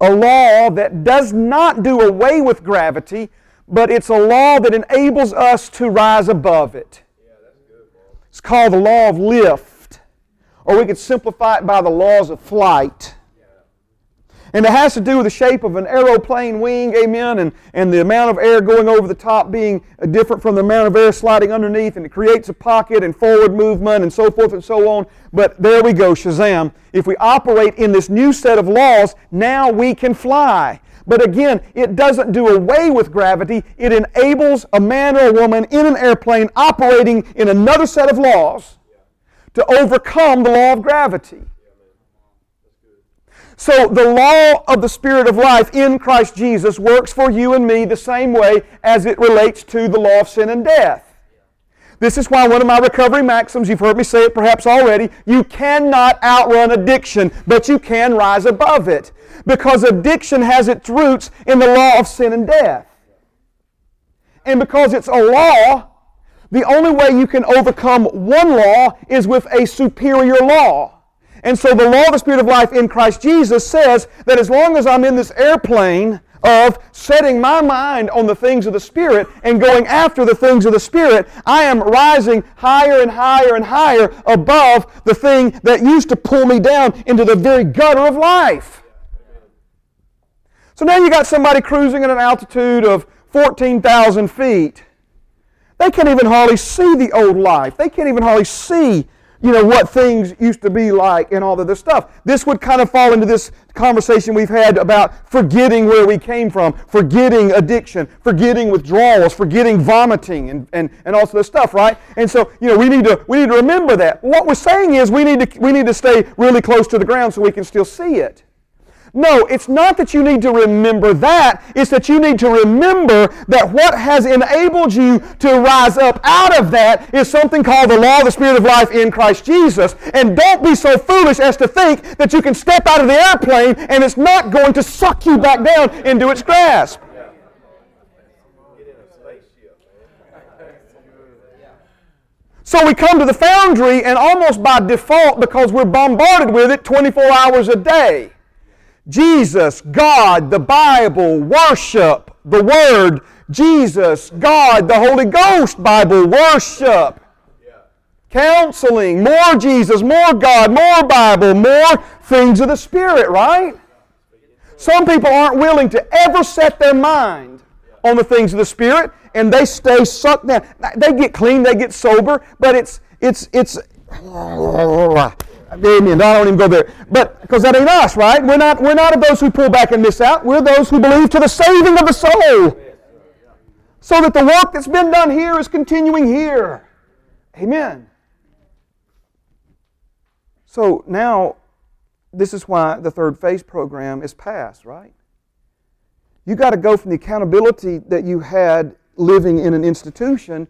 a law that does not do away with gravity, but it's a law that enables us to rise above it. It's called the law of lift, or we could simplify it by the laws of flight. And it has to do with the shape of an aeroplane wing, amen, and, and the amount of air going over the top being different from the amount of air sliding underneath, and it creates a pocket and forward movement and so forth and so on. But there we go, Shazam. If we operate in this new set of laws, now we can fly. But again, it doesn't do away with gravity. It enables a man or a woman in an airplane operating in another set of laws to overcome the law of gravity. So the law of the Spirit of life in Christ Jesus works for you and me the same way as it relates to the law of sin and death. This is why one of my recovery maxims, you've heard me say it perhaps already, you cannot outrun addiction, but you can rise above it. Because addiction has its roots in the law of sin and death. And because it's a law, the only way you can overcome one law is with a superior law. And so the law of the Spirit of life in Christ Jesus says that as long as I'm in this airplane of setting my mind on the things of the Spirit and going after the things of the Spirit, I am rising higher and higher and higher above the thing that used to pull me down into the very gutter of life. So now you got somebody cruising at an altitude of 14,000 feet. They can't even hardly see the old life. They can't even hardly see you know, what things used to be like and all of this stuff. This would kind of fall into this conversation we've had about forgetting where we came from, forgetting addiction, forgetting withdrawals, forgetting vomiting and, and, and all of this stuff, right? And so, you know, we need to we need to remember that. What we're saying is we need to we need to stay really close to the ground so we can still see it. No, it's not that you need to remember that. It's that you need to remember that what has enabled you to rise up out of that is something called the law of the Spirit of life in Christ Jesus. And don't be so foolish as to think that you can step out of the airplane and it's not going to suck you back down into its grasp. So we come to the foundry, and almost by default, because we're bombarded with it 24 hours a day, Jesus, God, the Bible, worship, the Word, Jesus, God, the Holy Ghost, Bible, worship. Counseling, more Jesus, more God, more Bible, more things of the Spirit, right? Some people aren't willing to ever set their mind on the things of the Spirit, and they stay sucked down. They get clean, they get sober, but it's it's it's Amen. I don't even go there. But because that ain't us, right? We're not, we're not of those who pull back and miss out. We're those who believe to the saving of the soul. So that the work that's been done here is continuing here. Amen. So now, this is why the third phase program is passed, right? You got to go from the accountability that you had living in an institution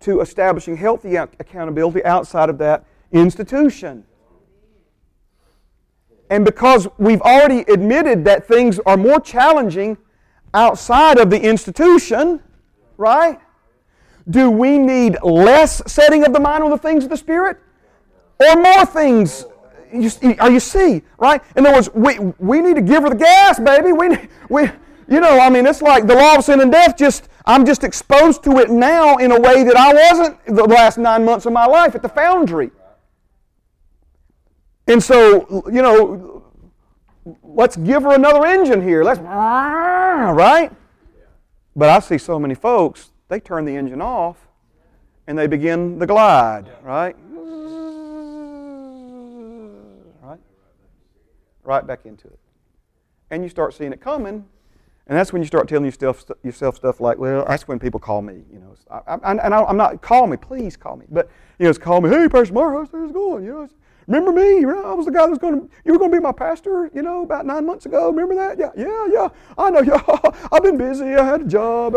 to establishing healthy accountability outside of that institution. And because we've already admitted that things are more challenging outside of the institution, right? Do we need less setting of the mind on the things of the Spirit? Or more things? You, are you see, right? In other words, we, we need to give her the gas, baby. We, we, you know, I mean, it's like the law of sin and death just, I'm just exposed to it now in a way that I wasn't the last nine months of my life at the foundry. And so, you know, let's give her another engine here. Let's, ah, right? But I see so many folks, they turn the engine off and they begin the glide, right? Right? Right back into it. And you start seeing it coming, and that's when you start telling yourself, yourself stuff like, well, that's when people call me, you know. I, I, and I, am not, call me, please call me. But, you know, it's call me, hey, Pastor Mark, how's things going? You know, Remember me? I was the guy that was going to, you were going to be my pastor, you know, about nine months ago. Remember that? Yeah, yeah, yeah. I know. Yeah, I've been busy. I had a job.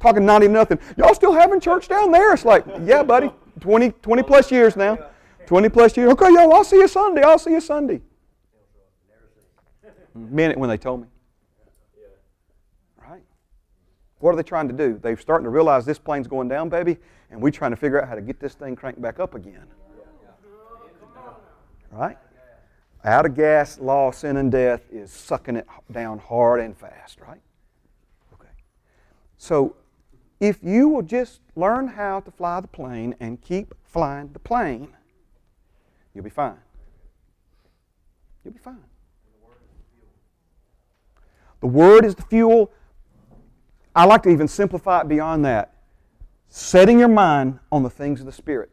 Talking 90 nothing. Y'all still having church down there? It's like, yeah, buddy. 20, 20 plus years now. 20 plus years. Okay, yo, I'll see you Sunday. I'll see you Sunday. Minute when they told me. Right? What are they trying to do? They're starting to realize this plane's going down, baby, and we're trying to figure out how to get this thing cranked back up again. Right? Out of gas, law, sin, and death is sucking it down hard and fast, right? Okay. So if you will just learn how to fly the plane and keep flying the plane, you'll be fine. You'll be fine. The Word is the fuel. I like to even simplify it beyond that. Setting your mind on the things of the Spirit.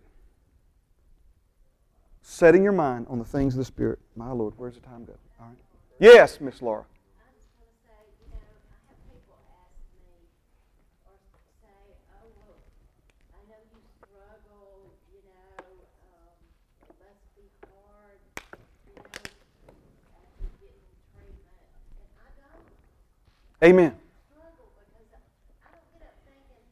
Setting your mind on the things of the Spirit. My Lord, where's the time go? All right. Yes, Miss Laura.
I just want to say, you know, I have people ask me or say, oh, well, I know you struggle, you know, um, it must be hard, you know, after getting treatment. And I don't
Amen.
struggle because I I don't get up thinking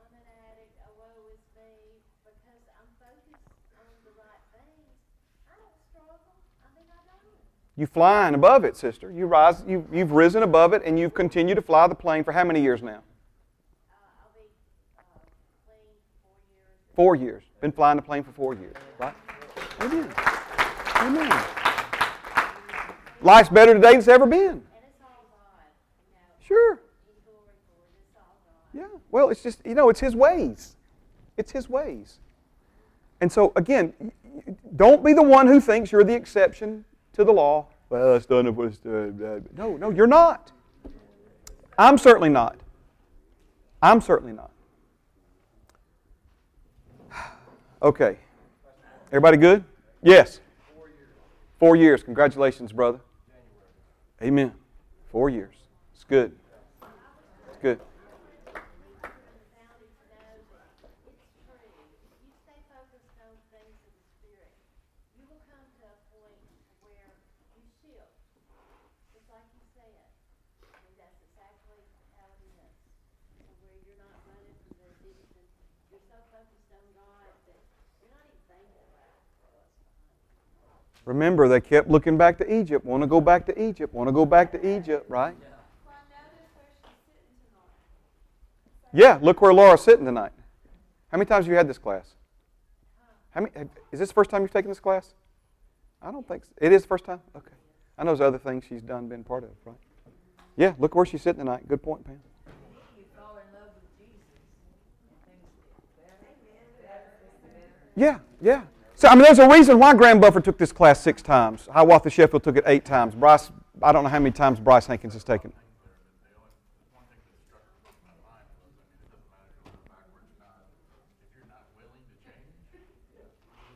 I'm an addict, oh, woe is me, because I'm focused on the right things. I don't struggle. I mean, I don't.
You flying above it, sister. You rise. You, you've risen above it, and you've continued to fly the plane for how many years now?
Four years.
Been flying the plane for four years, right? Amen. Amen. Life's better today than it's ever been. Sure. Yeah. Well, it's just, you know, it's His ways. It's His ways. And so, again, don't be the one who thinks you're the exception to the law. Well, that's done was. Uh, no, no, you're not. I'm certainly not. I'm certainly not. Okay. Everybody good? Yes. Four years. Congratulations, brother. Amen. Four years. It's good. It's good.
found it to know that it's true. If you stay focused on things of the Spirit, you will come to a point where you shift. Just like you said. I mean, that's exactly how it is. To where you're not running from the addiction. You're so focused on God that you're not even thinking about what's behind.
Remember, they kept looking back to Egypt. Want to go back to Egypt. Want to go back to Egypt, right? Yeah, look where Laura's sitting tonight. How many times have you had this class? How many, is this the first time you've taken this class? I don't think so. It is the first time? Okay. I know there's other things she's done, been part of, right? Yeah, look where she's sitting tonight. Good point, Pam.
You fall in love with Jesus, and things get better.
Yeah, yeah. So, I mean, there's a reason why Graham Buffer took this class six times. Hiawatha Sheffield took it eight times. Bryce, I don't know how many times Bryce Hankins has taken it.
One thing that struck my mind was, I mean, it doesn't matter if you're going backwards or not, if you're not willing to change,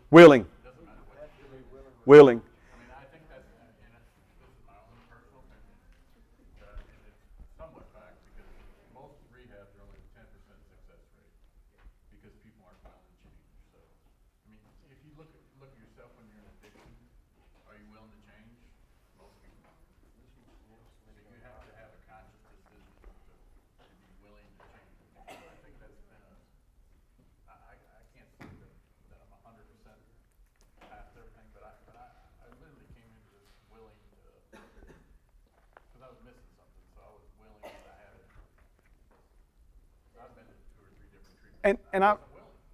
Willing.
it doesn't matter what you do.
Willing.
I mean, I think that's, and it- this is my own personal opinion, uh, and it's somewhat fact, because most rehabs are only ten percent success rate, because people aren't willing to change, so. I mean, if you look, at look at yourself when you're in addiction, are you willing to change? Most people aren't. So you have to have a conscious decision to, to be willing to change. I think that's been a, I, I, I can't say that, that I'm a hundred percent past everything, but I, but I, I literally came into this willing to, because I was missing something, so I was willing that I had it. I've been to two or three different treatments.
And, and I,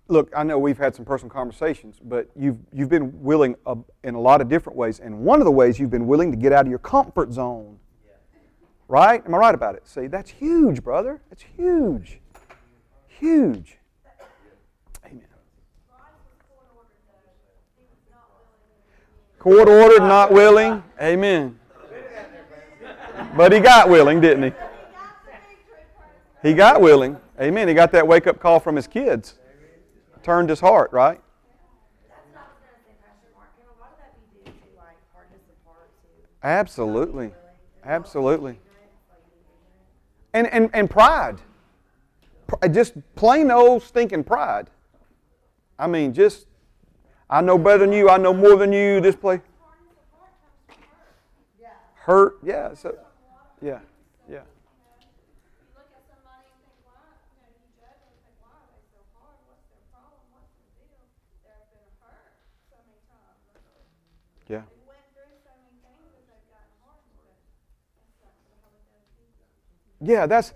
look, I know we've had some personal conversations, but you've, you've been willing uh, in a lot of different ways. And one of the ways you've been willing to get out of your comfort zone. Right? Am I right about it? See, that's huge, brother. That's huge. Huge. Amen. Court ordered, not willing. Amen. But he got willing, didn't he? He got willing. Amen. He got that wake up call from his kids. Turned his heart, right? Absolutely. Absolutely. And, and, and pride. Uh, just plain old stinking pride. I mean, just, I know better than you. I know more than you. This place. Hurt. Yeah. So. Yeah. Yeah.
You look at somebody and think, why, you know, you judge them and think, why are they so hard? What's their problem? What's their deal? They've been hurt so many times.
Yeah.
They went through so many things that they've gotten hardened, but that's not the Holy Ghost either.
Yeah, that's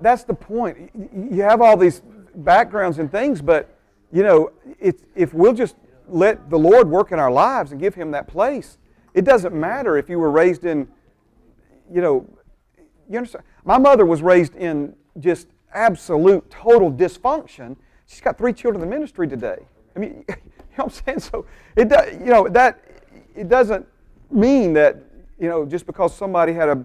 that's the point. You have all these backgrounds and things, but you know, it's, if we'll just let the Lord work in our lives and give Him that place, it doesn't matter if you were raised in, you know, you understand. My mother was raised in just absolute total dysfunction. She's got three children in the ministry today. I mean, you know what I'm saying? So it does, you know that it doesn't mean that you know just because somebody had a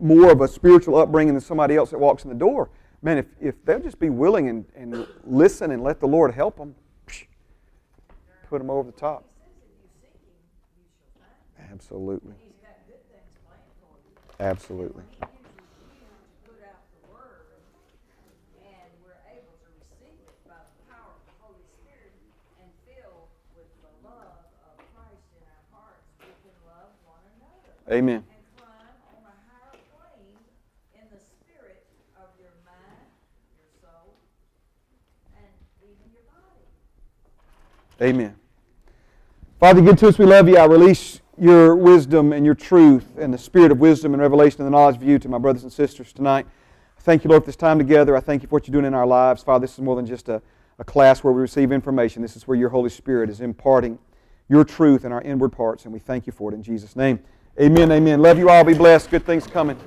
more of a spiritual upbringing than somebody else that walks in the door. Man, if, if they'll just be willing and, and listen and let the Lord help them, put them over the top. Absolutely.
He's got good things planned for you.
Absolutely.
He uses you to put out the word, and we're able to receive it by the power of the Holy Spirit and filled with the love of Christ in our hearts, we can love one another
Amen.
and climb on a higher plane in the spirit of your mind, your soul, and even your body.
Amen. Father, good to us. We love you. I release your wisdom and your truth and the spirit of wisdom and revelation and the knowledge of you to my brothers and sisters tonight. Thank you, Lord, for this time together. I thank you for what you're doing in our lives. Father, this is more than just a, a class where we receive information. This is where your Holy Spirit is imparting your truth in our inward parts, and we thank you for it in Jesus' name. Amen. Amen. Love you all. Be blessed. Good things coming.